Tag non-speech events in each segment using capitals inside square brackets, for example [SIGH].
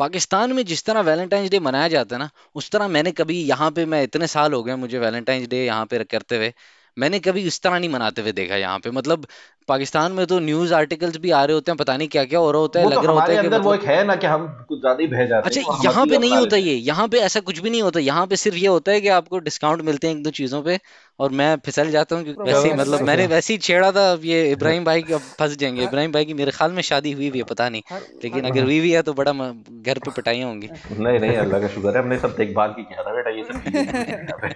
पाकिस्तान में जिस तरह वैलेंटाइंस डे मनाया जाता है ना, उस तरह मैंने कभी यहाँ पे, मैं इतने साल हो गए मुझे वैलेंटाइंस डे यहाँ पे करते हुए, मैंने कभी इस तरह नहीं मनाते हुए देखा यहाँ पे। मतलब पाकिस्तान में तो न्यूज़ आर्टिकल्स भी आ रहे होते हैं पता नहीं क्या क्या हो रहा होता है लग तो रहा होता है कि अंदर वो मतलब एक है ना कि हम कुछ ज़्यादा ही बह जाते अच्छा हैं यहाँ पे नहीं होता ये यहाँ पे ऐसा कुछ भी नहीं होता यहाँ पे सिर्फ़ ये होता है कि आपको डिस्काउंट मिलते हैं एक दो चीज़ों पे और मैं फिसल जाता हूँ क्योंकि वैसे ही मतलब मैंने वैसे ही छेड़ा था अब ये [LAUGHS] इब्राहिम भाई की अब फंस जाएँगे इब्राहिम भाई की मेरे ख्याल में शादी हुई भी है पता नहीं लेकिन अगर हुई भी है तो बड़ा घर पे पिटाइयाँ होंगी। नहीं नहीं अल्लाह का शुक्र है हमने सब देखभाल की किया था बेटा ये सब [LAUGHS] है?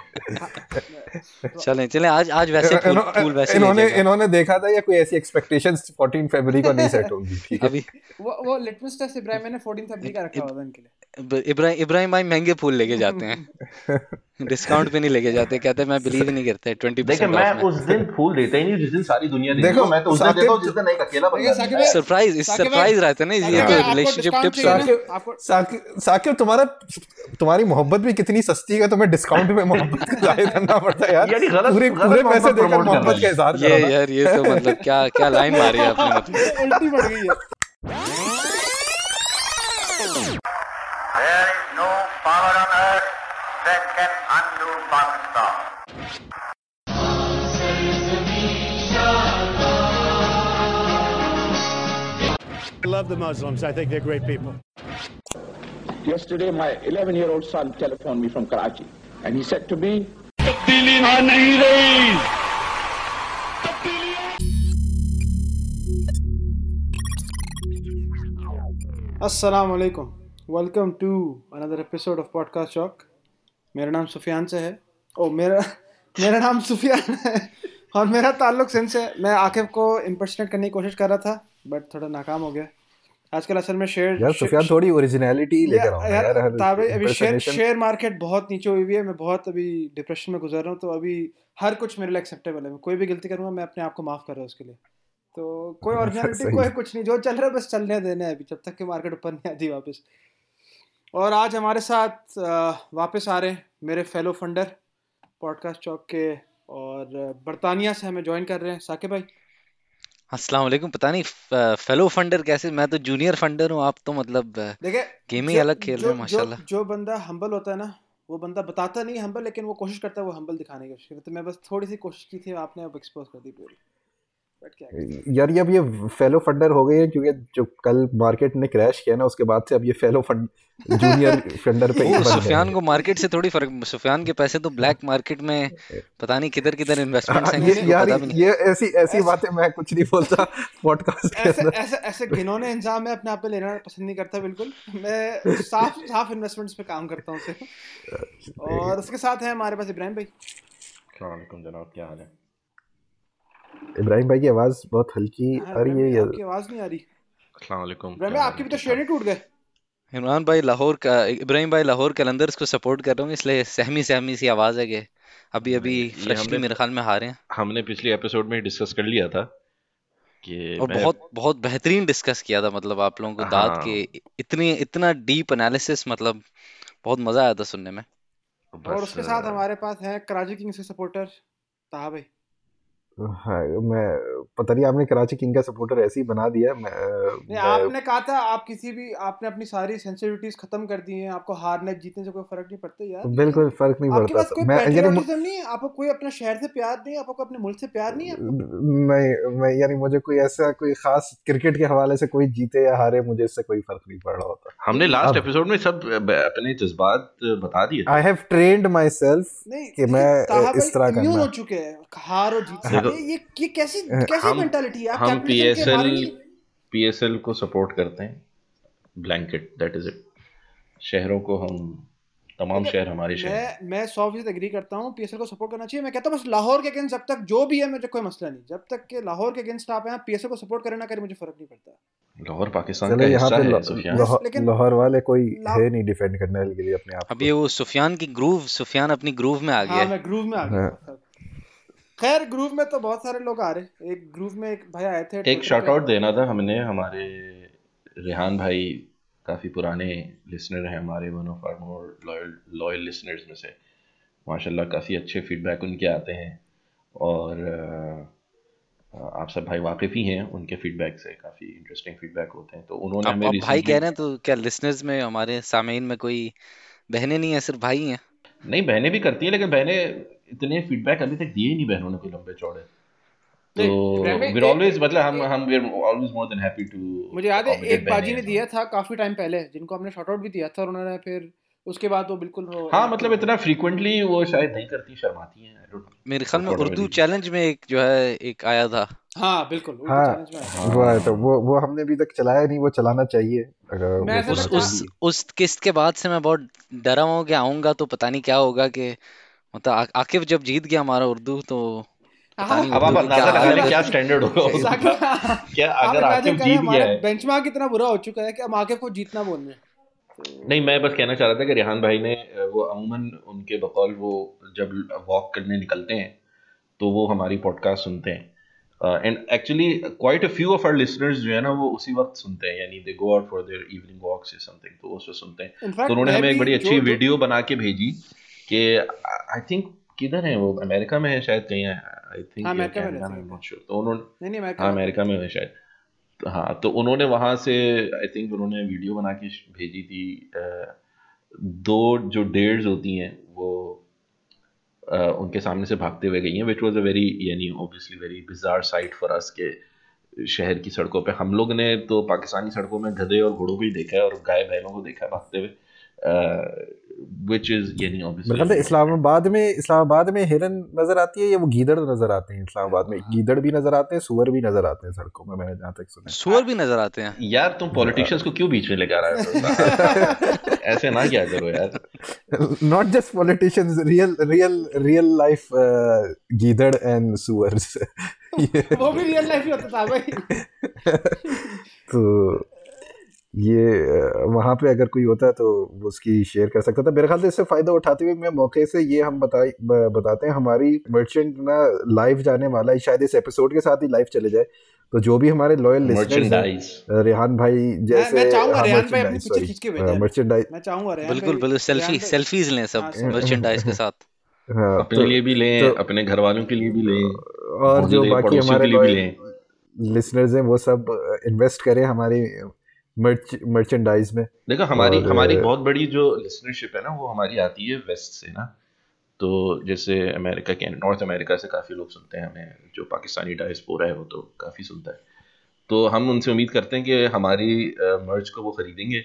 चलें चलें आज आज वैसे फूल वैसे इन्होंने इन्होंने देखा था या कोई ऐसी एक्सपेक्टेशंस 14 फरवरी को नहीं सेट होंगी ठीक है? अभी वो वो लिटमस टेस्ट इब्राहिम मैंने 14 फरवरी का रखा हुआ था इनके लिए। इब्राहिम इब्राहिम भाई महँगे फूल लेके जाते हैं। [LAUGHS] डिस्काउंट पे नहीं लेके जाते कहते हैं मैं बिलीव ही नहीं करते ट्वेंटी देखिए मैं उस दिन फूल देता ही नहीं जिस दिन सारी दुनिया देती देखो मैं तो उस दिन देता हूँ जिस दिन एक अकेला बंदा। सरप्राइज़ इस सरप्राइज़ रहते हैं ना ये तो रिलेशनशिप टिप्स साकिब आपको साकिब तुम्हारा तुम्हारी मोहब्बत भी कितनी सस्ती है तुम्हें डिस्काउंट में मोहब्बत का ज़ाहिर करना पड़ता है यार यानी गलत पूरे पूरे पैसे देकर मोहब्बत का इजहार ये यार ये तो मतलब क्या क्या लाइन मारी है आपने मतलब उल्टी पड़ गई है There is no power on earth that can undo Pakistan. I love the Muslims. I think they're great people. Yesterday, my 11 year old son telephoned me from Karachi, and he said to me, अस्सलाम वालेकुम welcome to another episode of podcast shock मेरा नाम सुफियान से है। ओ मेरा [LAUGHS] मेरा नाम सुफियान है। और मेरा ताल्लुक सिंध से मैं आकिब को इम्पर्सनेट करने की कोशिश कर रहा था बट थोड़ा नाकाम हो गया। आजकल असल में शेयर यार सुफियान थोड़ी ओरिजिनलिटी लेकर आओ ना यार यार ताबे अभी शेयर शेयर मार्केट बहुत नीचे हुई हुई है। मैं बहुत अभी डिप्रेशन में गुजर रहा हूँ तो अभी हर कुछ मेरे लिए एक्सेप्टेबल है। मैं कोई भी गलती करूँगा मैं अपने आप को माफ़ कर रहा हूँ उसके लिए। तो कोई [LAUGHS] ओरिजिनलिटी सही कोई कुछ नहीं जो चल रहा है बस चलने देना है अभी जब तक कि मार्केट ऊपर नहीं आती वापस। और आज हमारे साथ वापस आ रहे हैं मेरे फेलो फंडर पॉडकास्ट चौक के और बरतानिया से हमें ज्वाइन कर रहे हैं। साकिब भाई। अस्सलाम वालेकुम। पता नहीं फेलो फंडर कैसे मैं तो जूनियर फंडर हूँ आप तो मतलब देखिए गेम ही अलग खेल रहे जो हैं जो माशाल्लाह। जो बंदा हम्बल होता है ना वो बंदा बताता नहीं हम्बल लेकिन वो कोशिश करता है वो हम्बल दिखाने की कोशिश करता है। तो मैं बस थोड़ी सी कोशिश की थी आपने अब एक्सपोज कर दी पूरी बट क्या कर सकते यार ये अब ये फेलो फंडर हो गए हैं क्योंकि जो कल मार्केट ने क्रैश किया ना उसके बाद से अब ये फेलो फंड जूनियर फंडर पे ही वो बन सुफियान को मार्केट से थोड़ी फ़र्क सुफियान के पैसे तो ब्लैक मार्केट में पता नहीं किधर किधर इन्वेस्टमेंट्स हैं ये यार ये ऐसी ऐसी बातें मैं कुछ नहीं बोलता पॉडकास्ट के ऐसे अंदर। ऐसे ऐसे घिनौने इंजाम मैं अपने आप पे लेना पसंद नहीं करता बिल्कुल। मैं साफ़ साफ़ इन्वेस्टमेंट्स पे काम करता हूँ [LAUGHS] और उसके साथ है हमारे पास इब्राहिम भाई। वालेकुम जनाब क्या हाल है? इब्राहिम भाई की आवाज़ बहुत हल्की हाँ आ रही है आपकी आवाज़ नहीं आ रही। अस्सलाम वालेकुम। इब्राहिम भाई आपके भी तो शेर टूट गए। इमरान भाई लाहौर का इब्राहिम भाई लाहौर कलंदर्स को सपोर्ट कर रहा हूँ इसलिए सहमी सहमी सी आवाज़ है कि अभी अभी फ्रेशली हमने मेरे ख्याल में हारे हैं। हमने पिछले एपिसोड में डिस्कस कर लिया था कि और मैं बहुत बहुत बेहतरीन डिस्कस किया था मतलब आप लोगों को दाद के हाँ। इतनी इतना डीप एनालिसिस मतलब बहुत मज़ा आया था सुनने में। और उसके साथ हमारे पास हैं कराची किंग्स के सपोर्टर ताहा भाई। हाँ मैं पता नहीं आपने कराची किंग का सपोर्टर ऐसे ही बना दिया मैं नहीं मैं आपने कहा था आप किसी भी आपने अपनी सारी सेंसिटिविटीज खत्म कर दी हैं आपको हारने जीतने से कोई फ़र्क नहीं पड़ता यार। बिल्कुल फ़र्क नहीं आपके पड़ता। पास कोई मैं यानी नहीं है? आपको कोई अपने शहर से प्यार नहीं है? आपको अपने मुल्क से प्यार नहीं है? नहीं मैं यानी मुझे कोई ऐसा कोई खास क्रिकेट के हवाले से कोई जीते या हारे मुझे इससे कोई फ़र्क नहीं पड़ रहा होता। हमने लास्ट एपिसोड में सब अपने जज्बात बता दिए I have trained myself कि मैं इस तरह हो चुके हैं। हार और जीत [LAUGHS] देखो ये ये कैसी कैसी मेंटालिटी है? हम पीएसएल पीएसएल को सपोर्ट करते हैं। ब्लैंकेट दैट इज़ इट शहरों को हम तमाम शहर हमारे शहर। मैं मैं सौ फ़ीसद एग्री करता हूँ पीएसएल को सपोर्ट करना चाहिए। मैं कहता हूँ बस लाहौर के अगेंस्ट जब तक जो भी है मुझे कोई मसला नहीं। जब तक के लाहौर के अगेंस्ट आप हैं पीएसएल को सपोर्ट करें ना करें मुझे फ़र्क नहीं पड़ता। लाहौर पाकिस्तान का यहाँ हिस्सा पे है सुफियान। लाहौर लेकिन लाहौर वाले कोई है नहीं डिफेंड करने के लिए अपने आप अब ये वो सुफियान की ग्रूव सुफियान अपनी ग्रूव में आ गया हाँ है। मैं ग्रूव में आ गया। हूँ। खैर ग्रूव में तो बहुत सारे लोग आ रहे एक ग्रूव में एक भाई आए थे एक पे आउट देना था हमने हमारे रेहान भाई काफ़ी पुराने लिसनर हैं हमारे one of our more loyal loyal listeners में से। माशाल्लाह काफ़ी अच्छे फीडबैक उनके आते हैं। और आप सब भाई वाकिफ ही हैं उनके फीडबैक से काफ़ी इंटरेस्टिंग फीडबैक होते हैं। तो उन्होंने अब हमें अब भाई कह रहे हैं तो क्या लिसनर्स में हमारे सामीन में कोई बहनें नहीं है सिर्फ़ भाई हैं? नहीं बहनें भी करती हैं लेकिन बहनें इतने फीडबैक अभी तक दिए ही नहीं बहनों ने कोई लंबे चौड़े। तो ऑलवेज मतलब हम हम we always more than happy to मुझे याद है एक बाजी ने दिया था काफ़ी टाइम पहले जिनको हमने शॉर्ट आउट भी दिया था और उन्होंने फिर उसके बाद वो बिल्कुल हाँ मतलब इतना फ्रीक्वेंटली वो शायद नहीं करती शर्माती हैं. मेरे ख्याल में उर्दू चैलेंज में एक जो है एक आया था। हाँ बिल्कुल हाँ चैलेंज में आया वो आया हाँ था वो वो हमने अभी तक चलाया नहीं वो चलाना चाहिए अगर मैं उस उस उस किस्त के बाद से मैं बहुत डरा हुआ हूँ कि आऊँगा तो पता नहीं क्या होगा कि मतलब आ, आकिफ जब जीत गया हमारा उर्दू तो पता हाँ। नहीं अब आप अंदाज़ा लगा लें क्या स्टैंडर्ड होगा उर्दू का। क्या अगर आकिफ जीत गया है। बेंचमार्क इतना बुरा हो चुका है कि हम आकिफ को जीतना बोल रहे हैं। नहीं मैं बस कहना चाह रहा था कि रेहान भाई ने वो अमूमन उनके बकौल वो जब वॉक करने निकलते हैं तो वो हमारी पॉडकास्ट सुनते हैं। And actually quite a few of our listeners जो है ना वो उसी वक्त सुनते हैं यानी they go out for their evening walks या समथिंग तो वो सुनते हैं। तो उन्होंने हमें एक बड़ी अच्छी वीडियो बना के भेजी। कि आई थिंक किधर है वो? अमेरिका में है शायद कहीं है आई थिंक अमेरिका में नॉट श्योर तो उन्होंने नहीं नहीं अमेरिका हाँ में अमेरिका में है शायद। तो हाँ तो उन्होंने वहाँ से आई थिंक उन्होंने वीडियो बना के भेजी थी दो जो डेयर्स होती हैं वो उनके सामने से भागते हुए गई हैं विच वाज अ वेरी यानी obviously very bizarre sight for us के शहर की सड़कों पे। हम लोग ने तो पाकिस्तानी सड़कों में गधे और घोड़ों को ही देखा है और गाय बैलों को देखा है भागते हुए। यानी मेरे ऑब्वियसली ख्याल से इस्लामाबाद में इस्लामाबाद में हिरन नज़र आती है या वो गीदड़ नज़र आते हैं इस्लामाबाद में? गीदड़ भी नज़र आते हैं सुअर भी नज़र आते हैं सड़कों में मैंने जहाँ तक सुना सुअर भी नज़र आते हैं। यार तुम पॉलिटिशियंस को क्यों बीच में लेके आ रहा है? [LAUGHS] ऐसे ना क्या करो यार। Not just politicians real real real life uh, गीदड़ and sewers ये वो भी रियल लाइफ ही होता था भाई। [LAUGHS] तो ये वहाँ पे अगर कोई होता तो वो उसकी शेयर कर सकता था। मेरे ख्याल से इससे फ़ायदा उठाते हुए मैं मौके से ये हम बताई ब- बताते हैं हमारी मर्चेंट ना लाइव जाने वाला है शायद इस एपिसोड के साथ ही लाइव चले जाए। तो जो भी हमारे लॉयल लिसनर्स हैं रेहान भाई जैसे मैं चाहूँगा हाँ रेहान भाई अपनी मर्चेंडाइज खींच के सॉरी मर्चेंडाइज मैं चाहूँगा रेहान बिल्कुल बिल्कुल सेल्फी सेल्फीज लें हाँ सब मर्चेंडाइज के साथ। हाँ अपने तो लिए भी लें तो अपने घर वालों के लिए भी लें और जो बाकी हमारे लिए भी लें। लिसनर्स हैं वो सब इन्वेस्ट करें हमारी मर्च मर्चेंडाइज में। देखो हमारी और हमारी बहुत बड़ी जो लिसनरशिप है ना वो हमारी आती है वेस्ट से ना। तो जैसे अमेरिका के नॉर्थ अमेरिका से काफ़ी लोग सुनते हैं हमें जो पाकिस्तानी डायस्पोरा है वो तो काफ़ी सुनता है। तो हम उनसे उम्मीद करते हैं कि हमारी मर्च को वो खरीदेंगे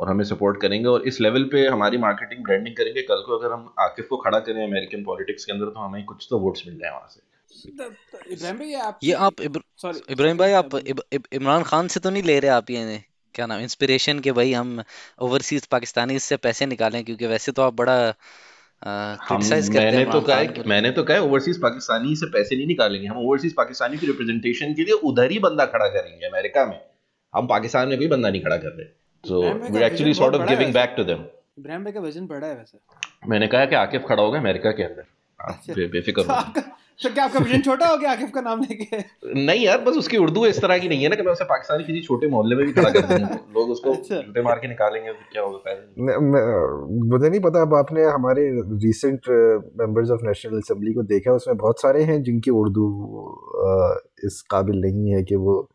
और हमें सपोर्ट करेंगे और इस लेवल पे हमारी मार्केटिंग ब्रांडिंग करेंगे। कल को अगर हम आकिफ को खड़ा करें अमेरिकन पॉलिटिक्स के अंदर तो हमें कुछ तो वोट्स मिल जाए वहाँ से। इब्राहिम भाई ये ये आप इब्राहिम भाई आप इमरान खान से तो नहीं ले रहे आप ये? क्या नाम इंस्पिरेशन के भाई हम ओवरसीज पाकिस्तानी से पैसे निकालें क्योंकि वैसे तो आप बड़ा हम क्रिटिसाइज करते हैं मैंने तो इमरान कहा खान है को मैंने तो कहा ओवरसीज पाकिस्तानी से पैसे नहीं निकालेंगे हम ओवरसीज पाकिस्तानी की रिप्रेजेंटेशन के लिए उधर ही बंदा खड़ा करेंगे अमेरिका में। हम पाकिस्तान में कोई बंदा नहीं खड़ा कर रहे। सो इब्राहिम भाई वी का एक्चुअली सॉर्ट बहुत ऑफ़ बड़ा है गिविंग वैसे बैक टू देम इब्राहिम भाई का विजन बड़ा है वैसे। मैंने कहा कि आकिफ खड़ा होगा अमेरिका के अंदर। आप अच्छा। बे, बेफिक्र तो हो आपका तो क्या आपका विजन छोटा हो गया आकिफ का नाम लेके? नहीं यार बस उसकी उर्दू इस तरह की नहीं है ना कि मैं उसे पाकिस्तानी किसी छोटे मोहल्ले में भी खड़ा कर दूँगा [LAUGHS] लोग उसको अच्छा। मार के निकालेंगे तो क्या होगा मुझे नहीं पता अब आपने हमारे recent members of National Assembly को देखा उसमें बहुत सारे हैं जिनकी उर्दू इस काबिल नहीं है कि वो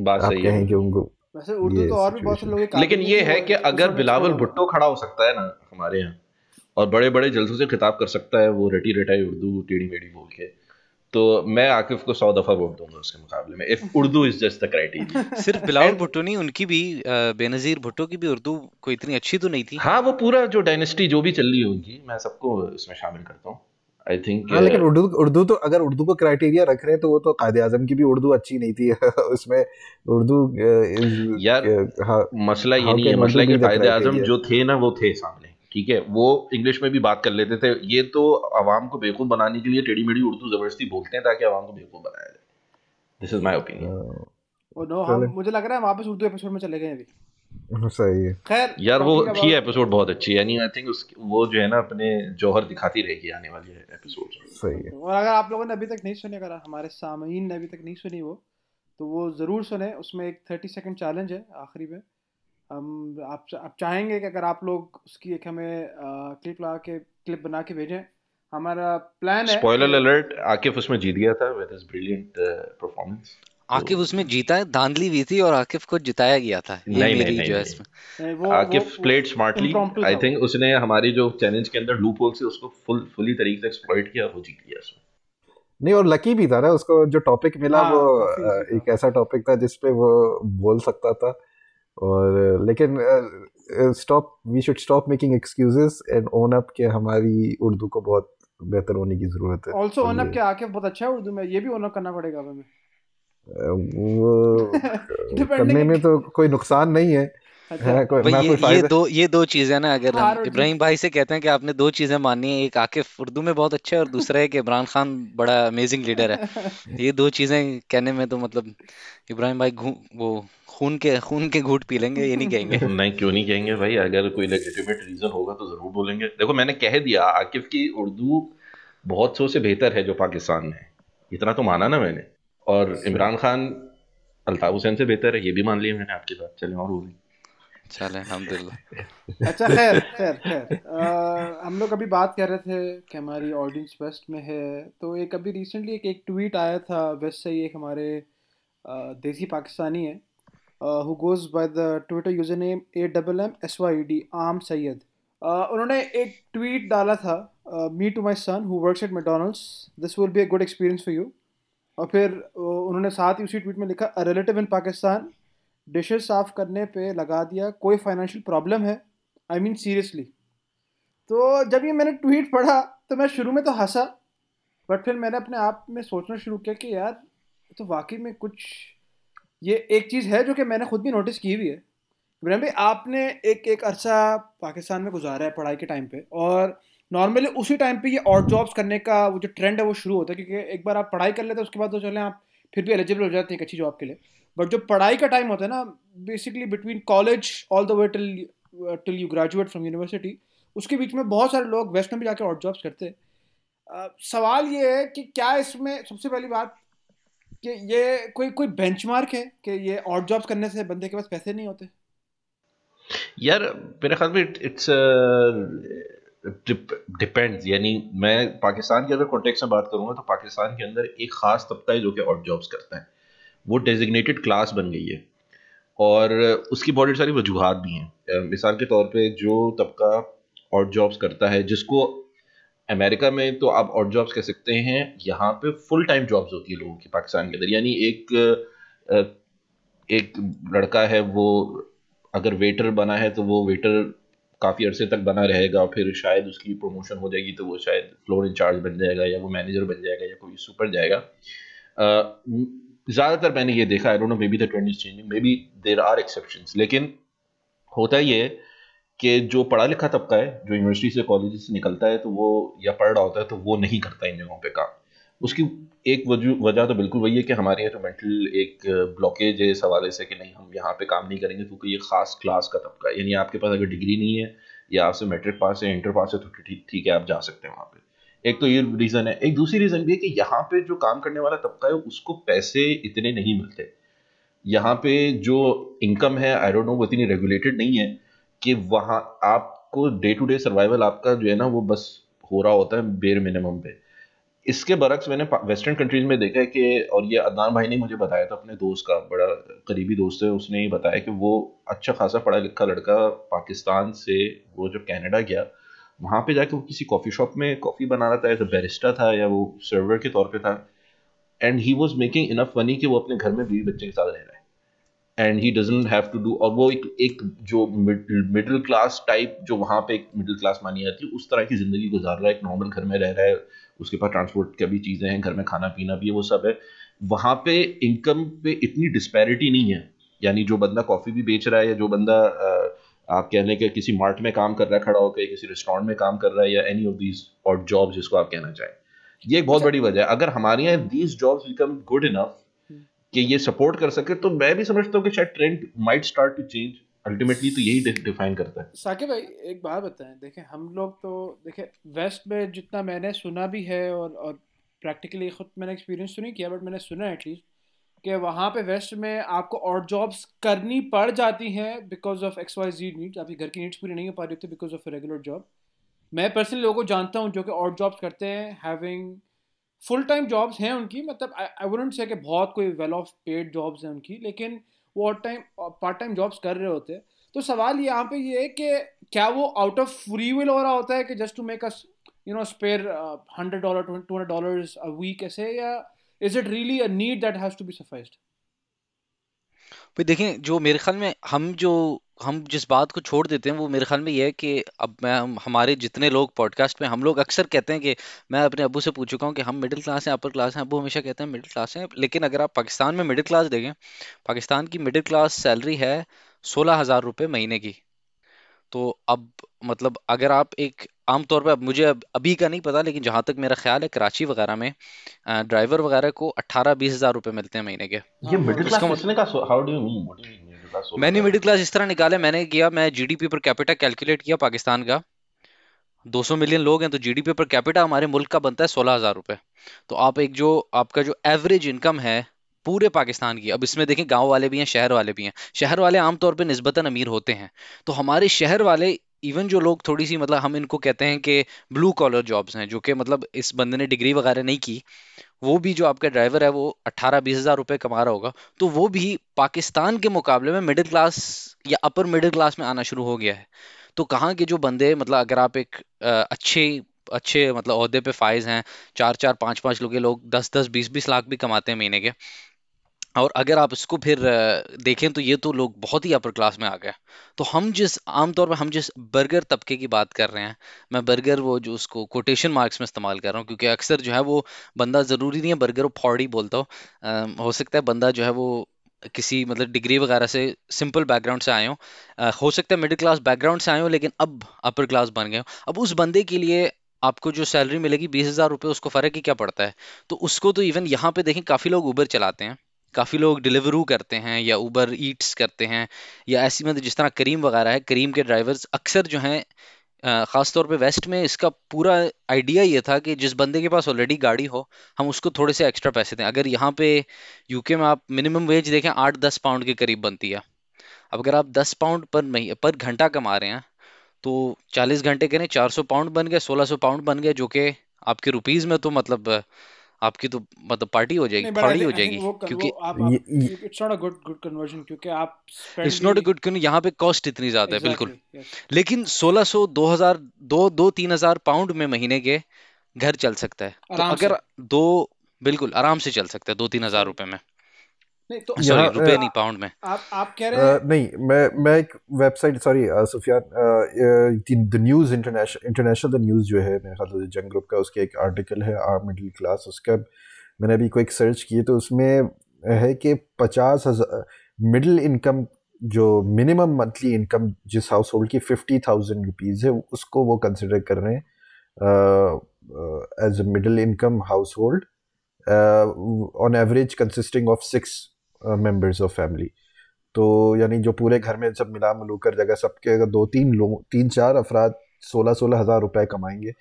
बात सही है। कि उनको वैसे उर्दू तो और भी बहुत से लोग लेकिन ये है कि अगर बिलावल भुट्टो खड़ा हो सकता है ना हमारे यहाँ। और बड़े बड़े जलसों से खिताब कर सकता है वो रटी रटाई उर्दू टेढ़ी मेढ़ी बोल के। तो मैं आकिफ को सौ दफ़ा वोट दूँगा उसके मुकाबले में if Urdu is just the criteria सिर्फ़ बिलावल भुट्टो नहीं उनकी भी बेनजीर भुट्टो की भी उर्दू कोई इतनी अच्छी तो नहीं थी। हाँ वो पूरा जो डायनेस्टी जो भी चल रही है उनकी मैं सबको इसमें शामिल करता हूँ। आई थिंक हाँ लेकिन उर्दू उर्दू तो अगर उर्दू को क्राइटेरिया रख रहे हैं तो वो तो कायदे आज़म की भी उर्दू अच्छी नहीं थी। [LAUGHS] उसमें उर्दू यार हाउ मसला ये हाउ नहीं है मसला है कि कायदे आज़म जो थे ना वो थे सामने। ठीक है वो इंग्लिश में भी बात कर लेते थे। ये तो आवाम को बेवकूफ़ बनाने के लिए टेढ़ी मेढ़ी उर्दू ज़बरदस्ती बोलते हैं ताकि आवाम को बेवकूफ़ बनाया जाए। This is my opinion oh no हम मुझे लग रहा है वापस उर्दू एपिसोड में चले गए अभी। सही है। खैर यार वो थी एपिसोड बहुत अच्छी है। यानी आई थिंक उस वो जो है ना अपने जौहर दिखाती रहेगी आने वाली एपिसोड सही है। और अगर आप लोगों ने अभी तक नहीं सुनी अगर हमारे सामीन ने अभी तक नहीं सुनी वो तो वो ज़रूर सुने। उसमें एक थर्टी सेकंड चैलेंज है आखिरी में। हम आप आप चाहेंगे कि अगर आप लोग उसकी एक हमें क्लिप लगा के क्लिप बना के भेजें। हमारा प्लान है स्पॉइलर अलर्ट आकिफ उसमें जीत गया था with his brilliant performance Akif उसमें जीता है धांधली हुई थी और आकिफ को जिताया गया था नहीं नहीं मेरी नहीं जो नहीं। नहीं, वो वो Akif played smartly I think उसने हमारी जो चैलेंज के अंदर लूप होल से उसको फुल फुली तरीके से एक्सप्लॉइट किया वो जीत गया उसमें। नहीं और लकी भी था ना उसको जो टॉपिक मिला हाँ वो एक ऐसा टॉपिक था जिसपे वो बोल सकता था। और लेकिन stop we should stop making excuses and own up के हमारी उर्दू को बहुत बेहतर होने की ज़रूरत है। ऑल्सो ओन अप के आके बहुत अच्छा है उर्दू में ये भी ओन अप करना पड़ेगा हमें। [LAUGHS] करने में तो कोई नुकसान नहीं है। अच्छा। ये ये दो ये दो चीज़ें ना अगर हम इब्राहिम भाई से कहते हैं कि आपने दो चीज़ें माननी है एक आकिफ उर्दू में बहुत अच्छा है और दूसरा है कि इमरान खान बड़ा अमेजिंग लीडर है। [LAUGHS] ये दो चीज़ें कहने में तो मतलब इब्राहिम भाई वो खून के खून के घूंट पी लेंगे ये नहीं कहेंगे। [LAUGHS] नहीं क्यों नहीं कहेंगे भाई? अगर कोई लेजिटिमेट रीजन होगा तो ज़रूर बोलेंगे। देखो मैंने कह दिया आकिफ की उर्दू बहुत सौ से बेहतर है जो पाकिस्तान में इतना तो माना ना मैंने। और इमरान खान अल्ताफ हुसैन से बेहतर है ये भी मान लिया मैंने आपके साथ। चलें और बोलें। चले अल्हम्दुलिल्लाह। अच्छा खैर खैर खैर। हम लोग अभी बात कर रहे थे कि हमारी ऑडियंस वेस्ट में है। तो एक अभी रिसेंटली एक एक ट्वीट आया था वेस्ट से ही एक हमारे देसी पाकिस्तानी है। Who goes by the Twitter user name A double M S Y D आम सैयद। उन्होंने एक ट्वीट डाला था me to my son who works at McDonald's this will be a good experience for you और फिर उन्होंने साथ ही उसी ट्वीट में लिखा रिलेटिव इन पाकिस्तान डिशेस साफ़ करने पे लगा दिया, कोई फाइनेंशियल प्रॉब्लम है? आई मीन सीरियसली तो जब ये मैंने ट्वीट पढ़ा तो मैं शुरू में तो हंसा बट फिर मैंने अपने आप में सोचना शुरू किया कि यार तो वाकई में कुछ, ये एक चीज़ है जो कि मैंने खुद भी नोटिस की हुई है। इब्राहिम भाई आपने एक एक अरसा पाकिस्तान में गुजारा है पढ़ाई के टाइम पे, और नॉर्मली उसी टाइम पे ये और जॉब्स करने का वो जो ट्रेंड है वो शुरू होता है, क्योंकि एक बार आप पढ़ाई कर लेते हैं उसके बाद तो चले आप फिर भी एलिजिबल हो जाते हैं एक अच्छी जॉब के लिए। बट जो पढ़ाई का टाइम होता है ना basically between college all the way till till you graduate from university उसके बीच में बहुत सारे लोग वेस्ट में भी जाके और जॉब्स करते हैं। अ, सवाल ये है कि क्या इसमें सबसे पहली बात कि ये कोई कोई बेंचमार्क है कि ये और जॉब्स करने से बंदे के पास पैसे नहीं होते? यार मेरे ख्याल में इट्स डिपेंड्स यानी मैं पाकिस्तान के अगर कॉन्टेक्स्ट में बात करूँगा तो पाकिस्तान के अंदर एक खास तबका है जो कि ऑड जॉब्स करता है। वो डेजिग्नेटेड क्लास बन गई है। और उसकी बहुत सारी वजूहत भी हैं। मिसाल के तौर पे जो तबका ऑड जॉब्स करता है, जिसको अमेरिका में तो आप ऑड जॉब्स कह सकते हैं, यहाँ पे फुल टाइम जॉब्स होती है लोगों की पाकिस्तान के अंदर। यानी एक एक लड़का है, वो अगर वेटर बना है तो वो वेटर काफ़ी अरसे तक बना रहेगा फिर शायद उसकी प्रमोशन हो जाएगी तो वो शायद फ्लोर इंचार्ज बन जाएगा या वो मैनेजर बन जाएगा या कोई सुपर जाएगा। ज़्यादातर मैंने ये देखा I don't know maybe the trend is changing maybe there are exceptions लेकिन होता ये है कि जो पढ़ा लिखा तबका है, जो यूनिवर्सिटी से कॉलेज से निकलता है तो वो या पढ़ रहा होता है तो वो नहीं करता इन जगहों पे काम। उसकी एक वजह तो बिल्कुल वही है कि हमारे यहाँ जो मेंटल एक ब्लॉकेज है इस हवाले से कि नहीं, हम यहाँ पे काम नहीं करेंगे, क्योंकि ये खास क्लास का तबका है। यानी आपके पास अगर डिग्री नहीं है, या आपसे मेट्रिक पास है इंटर पास है तो ठीक है, आप जा सकते हैं वहाँ पे। एक तो ये रीज़न है। एक दूसरी रीज़न भी है कि यहाँ पे जो काम करने वाला तबका है, उसको पैसे इतने नहीं मिलते। यहाँ पे जो इनकम है आई डोंट नो वो इतनी रेगुलेटेड नहीं है कि वहाँ आपको डे टू डे सर्वाइवल आपका जो है ना, वो बस हो रहा होता है बेर मिनिमम पे। इसके बरक्स मैंने वेस्टर्न कंट्रीज़ में देखा है कि, और ये अदनान भाई ने मुझे बताया था, अपने दोस्त का, बड़ा करीबी दोस्त है, उसने ये बताया कि वो अच्छा खासा पढ़ा लिखा लड़का पाकिस्तान से, वो जब कनाडा गया वहाँ पे जाके वो किसी कॉफ़ी शॉप में कॉफ़ी बना रहा था या तो बैरिस्टा था या वो सर्वर के तौर पे था and he was making enough money कि वो अपने घर में बीवी बच्चे के साथ रह रहा है। And he doesn't have to do और वो एक एक जो मिडिल क्लास टाइप जो वहाँ पे एक मिडिल क्लास मानी जाती है उस तरह की ज़िंदगी गुजार रहा है एक नॉर्मल घर में रह रहा है उसके पास ट्रांसपोर्ट का भी चीज़ें हैं घर में खाना पीना भी है वो सब है। वहाँ पे इनकम पे इतनी डिस्पैरिटी नहीं है यानी जो बंदा कॉफ़ी भी बेच रहा है या जो बंदा अ, आप कह लें कि किसी मार्ट में काम कर रहा है खड़ा होकर किसी रेस्टोरेंट में काम कर रहा है या एनी ऑफ़ दीज और जॉब जिसको आप कहना चाहें। ये एक बहुत बड़ी वजह है। अगर हमारे यहाँ these jobs become good enough कि ये सपोर्ट कर सके तो मैं भी समझता हूँ कि शायद trend might start to change ultimately तो यही डिफाइन करता है। साकिब भाई एक बात बताएँ। देखें हम लोग तो देखें वेस्ट में जितना मैंने सुना भी है और और प्रैक्टिकली खुद मैंने एक्सपीरियंस तो नहीं किया बट मैंने सुना एटलीस्ट कि वहाँ पे वेस्ट में आपको और जॉब्स करनी पड़ जाती हैं because of X Y Z needs आपकी घर की नीड्स पूरी नहीं हो पा रही होती बिकॉज़ ऑफ़ रेगुलर जॉब मैं पर्सनली लोगों को जानता हूँ जो कि और जॉब्स करते हैं हैविंग फुल टाइम जॉब्स हैं उनकी। मतलब आई वुडंट से कि बहुत कोई वेल ऑफ़ पेड जॉब्स हैं उनकी, लेकिन वो और टाइम पार्ट टाइम जॉब्स कर रहे होते हैं। तो सवाल यहाँ पे ये है कि क्या वो आउट ऑफ़ फ्री विल हो रहा होता है कि just to make us you know spare hundred dollar two hundred dollar a week ऐसे या is it really a need that has to be sacrificed भाई देखें, जो मेरे ख्याल में हम जो, हम जिस बात को छोड़ देते हैं, वो मेरे ख्याल में ये है कि अब मैं, हम, हमारे जितने लोग पॉडकास्ट में, हम लोग अक्सर कहते हैं कि मैं अपने अब्बू से पूछ चुका हूँ कि हम मिडिल क्लास हैं अपर क्लास हैं, अबू हमेशा कहते हैं मिडिल क्लास हैं, लेकिन अगर आप पाकिस्तान में मिडिल क्लास देखें, पाकिस्तान की मिडिल क्लास सैलरी है सोलह हज़ार रुपये महीने की। तो अब मतलब अगर आप एक आम तौर पे अब मुझे अब अभी का नहीं पता लेकिन जहाँ तक मेरा ख्याल है कराची वगैरह में ड्राइवर वगैरह को अट्ठारह बीस हज़ार रुपये मिलते हैं महीने के। ये मिडिल क्लास उसका किसने का how do you mean middle class मैंने मिडिल क्लास इस तरह निकाला मैंने किया मैं जीडीपी पर कैपिटा कैलकुलेट किया पाकिस्तान का। 200 मिलियन लोग हैं तो जीडीपी पर कैपिटा हमारे मुल्क का बनता है सोलह हज़ार रुपए। तो आप एक जो आपका जो एवरेज इनकम है पूरे पाकिस्तान की अब इसमें देखें गाँव वाले भी हैं शहर वाले भी हैं। शहर वाले आमतौर पे निस्बतन अमीर होते हैं। तो हमारे शहर वाले इवन जो लोग थोड़ी सी मतलब हम इनको कहते हैं कि ब्लू कॉलर जॉब्स हैं, जो कि मतलब इस बंदे ने डिग्री वगैरह नहीं की, वो भी जो आपका ड्राइवर है, वो अट्ठारह बीस हज़ार रुपये कमा रहा होगा तो वो भी पाकिस्तान के मुकाबले में मिडिल क्लास या अपर मिडिल क्लास में आना शुरू हो गया है। तो कहाँ के जो बंदे मतलब अगर आप एक अच्छे अच्छे मतलब अहदे पे फाइज हैं, चार चार, पाँच पाँच लोग लोग दस दस, बीस बीस लाख भी कमाते हैं महीने के और अगर आप इसको फिर देखें तो ये तो लोग बहुत ही अपर क्लास में आ गए। तो हम जिस, आमतौर पर हम जिस बर्गर तबके की बात कर रहे हैं, मैं बर्गर वो जो उसको कोटेशन मार्क्स में इस्तेमाल कर रहा हूँ, क्योंकि अक्सर जो है वो बंदा ज़रूरी नहीं है बर्गर वो फॉर्ड बोलता हो। हो सकता है बंदा जो है वो किसी मतलब डिग्री वगैरह से सिंपल बैकग्राउंड से आए हो। हो सकता है मिडिल क्लास बैकग्राउंड से आए हो, लेकिन अब अपर क्लास बन गए अब उस बंदे के लिए आपको जो सैलरी मिलेगी बीस हज़ार रुपये, उसको फ़र्क ही क्या पड़ता है? तो उसको तो इवन यहाँ पे देखें, काफ़ी लोग उबर चलाते हैं। काफ़ी लोग डिलीवरू करते हैं या उबर ईट्स करते हैं या ऐसी मतलब जिस तरह करीम वगैरह है, करीम के ड्राइवर्स अक्सर जो हैं खास तौर पे वेस्ट में इसका पूरा आइडिया ये था कि जिस बंदे के पास ऑलरेडी गाड़ी हो, हम उसको थोड़े से एक्स्ट्रा पैसे दें। अगर यहाँ पे यूके में आप मिनिमम वेज देखें आठ दस पाउंड के करीब बनती है। अब अगर आप दस पाउंड पर मही, पर घंटा कमा रहे हैं तो चालीस घंटे करें चार सौ पाउंड बन गए, सोलह सौ पाउंड बन गए, जो कि आपके रुपीज़ में तो मतलब आपकी तो मतलब पार्टी हो जाएगी फाड़ी हो जाएगी क्योंकि it's not a good good conversion क्योंकि आप इट्स नॉट अ गुड क्योंकि यहाँ पे कॉस्ट इतनी ज़्यादा है बिल्कुल। लेकिन 1600 2000 दो दो तीन हज़ार पाउंड में महीने के घर चल सकता है। तो अगर दो बिल्कुल आराम से चल सकता है दो तीन हज़ार रुपए में। नहीं तो सॉरी रुपए नहीं पाउंड में। आप आप कह रहे हैं नहीं मैं मैं एक website sorry Sufiyan the News International International the News जो है मेरे ख्याल से जंग ग्रुप का उसके एक आर्टिकल है आर मिडिल क्लास उसका मैंने अभी कोई सर्च किए तो उसमें है कि पचास हज़ार मिडिल इनकम जो मिनिमम मंथली इनकम जिस हाउस होल्ड की फिफ्टी थाउज़ेंड रुपीज़ है उसको वो कंसिडर कर रहे हैं as a middle income household on average consisting of six members of family तो यानी जो पूरे घर में सब मिला मिलूकर जगह सबके अगर दो तीन लोग तीन चार अफराद सोलह सोलह हज़ार रुपए कमाएँगे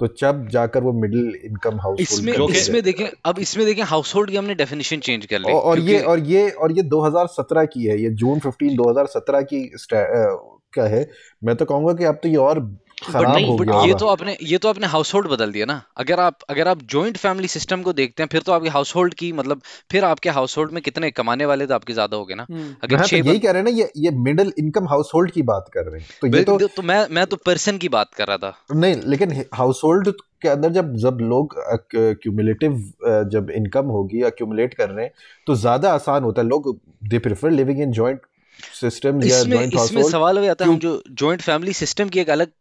तो जब जाकर वो मिडिल इनकम हाउस इसमें इसमें देखें अब इसमें देखें हाउस होल्ड की हमने डेफिनेशन चेंज कर ली। और ये और ये और ये 2017 की है ये जून 15 2017 की अ, क्या है? मैं तो कहूँगा कि अब तो ये और खराब नहीं हो बट गया ये तो आपने ये तो आपने हाउस होल्ड बदल दिया ना। अगर आप अगर आप जॉइंट फैमिली सिस्टम को देखते हैं फिर तो आपके हाउस होल्ड की मतलब फिर आपके हाउस होल्ड में कितने कमाने वाले तो आपके ज़्यादा हो गए ना। हम्म। अगर हाँ तो यही कह रहे हैं ना ये ये मिडिल इनकम हाउस होल्ड की बात कर रहे हैं। तो ये तो बिल- तो मैं मैं तो पर्सन की बात कर रहा था। नहीं लेकिन हाउस होल्ड के अंदर जब जब लोग क्यूमुलेटिव जब इनकम होगी अक्यूमुलेट कर रहे हैं तो ज़्यादा आसान होता है। लोग they prefer living in joint systems या जॉइंट इसमें सवाल हो जाता है हम जो जॉइंट फैमिली सिस्टम की एक अलग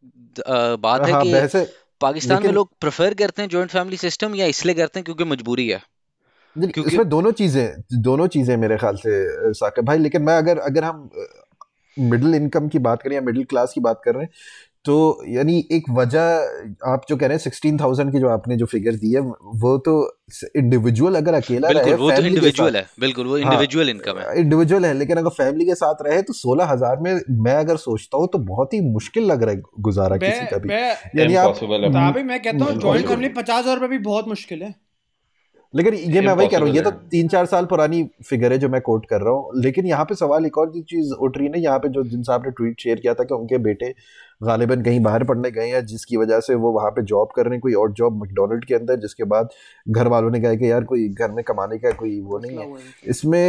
बात है हाँ कि पाकिस्तान में लोग प्रेफर करते हैं जॉइंट फैमिली सिस्टम या इसलिए करते हैं क्योंकि मजबूरी है? क्योंकि इसमें दोनों चीज़ें दोनों चीज़ें मेरे ख्याल से साकिब। भाई लेकिन मैं अगर अगर हम मिडिल इनकम की बात करें या मिडिल क्लास की बात कर रहे हैं तो यानी एक वजह आप जो कह रहे हैं सिक्सटीन थाउज़ेंड की जो आपने जो फिगर दी है वो तो इंडिविजुअल अगर अकेला रहे वो तो फैमिली इंडिविजुअल है बिल्कुल वो हाँ इंडिविजुअल इनकम है। इंडिविजुअल है लेकिन अगर फैमिली के साथ रहे तो सोलह हज़ार में मैं अगर सोचता हूँ तो बहुत ही मुश्किल लग रहा है गुजारा किसी का भी। यानी आप है। मैं कहता हूँ जॉइंट फैमिली पचास हज़ार रुपये भी बहुत मुश्किल है। लेकिन ये मैं वही कह रहा हूँ ये तो तीन चार साल पुरानी फिगर है जो मैं कोट कर रहा हूँ। लेकिन यहाँ पे सवाल एक और चीज़ उठ रही है ना यहाँ पे जो जिन साहब ने ट्वीट शेयर किया था कि उनके बेटे गालिबन कहीं बाहर पढ़ने गए हैं जिसकी वजह से वो वहाँ पे जॉब कर रहे हैं कोई और जॉब मैकडोनल्ड के अंदर जिसके बाद घर वालों ने कहा कि यार कोई घर में कमाने का कोई वो नहीं है। इसमें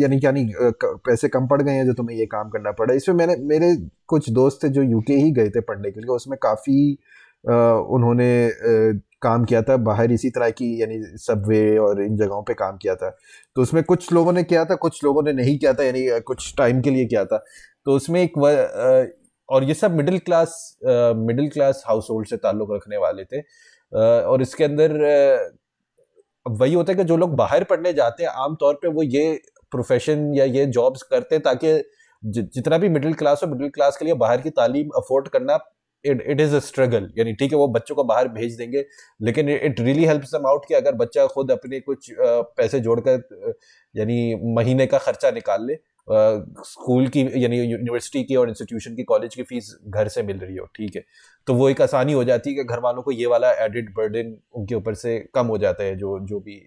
यानी यानी पैसे कम पड़ गए हैं जो तुम्हें ये काम करना पड़ा। इसमें मैंने मेरे कुछ दोस्त थे जो यूके ही गए थे पढ़ने के लिए उसमें काफ़ी उन्होंने काम किया था, बाहर इसी तरह की, यानी सबवे और इन जगहों पे काम किया था। तो उसमें कुछ लोगों ने किया था, कुछ लोगों ने नहीं किया था, यानी कुछ टाइम के लिए किया था। तो उसमें एक और ये सब middle class middle class household से ताल्लुक़ रखने वाले थे। और इसके अंदर वही होता है कि जो लोग बाहर पढ़ने जाते हैं आमतौर पर वो ये प्रोफेशन या ये जॉब्स करते हैं ताकि जितना भी मिडिल क्लास हो मिडिल क्लास के लिए बाहर की तालीम अफोर्ड करना it it is a struggle यानी ठीक है, वो बच्चों को बाहर भेज देंगे, लेकिन it really helps them out कि अगर बच्चा खुद अपने कुछ पैसे जोड़कर यानी महीने का खर्चा निकाल ले स्कूल की, यानी यूनिवर्सिटी की और इंस्टीट्यूशन की कॉलेज की फ़ीस घर से मिल रही हो, ठीक है। तो वो एक आसानी हो जाती है कि घर वालों को ये वाला एडिड बर्डन उनके ऊपर से कम हो जाता है, जो जो भी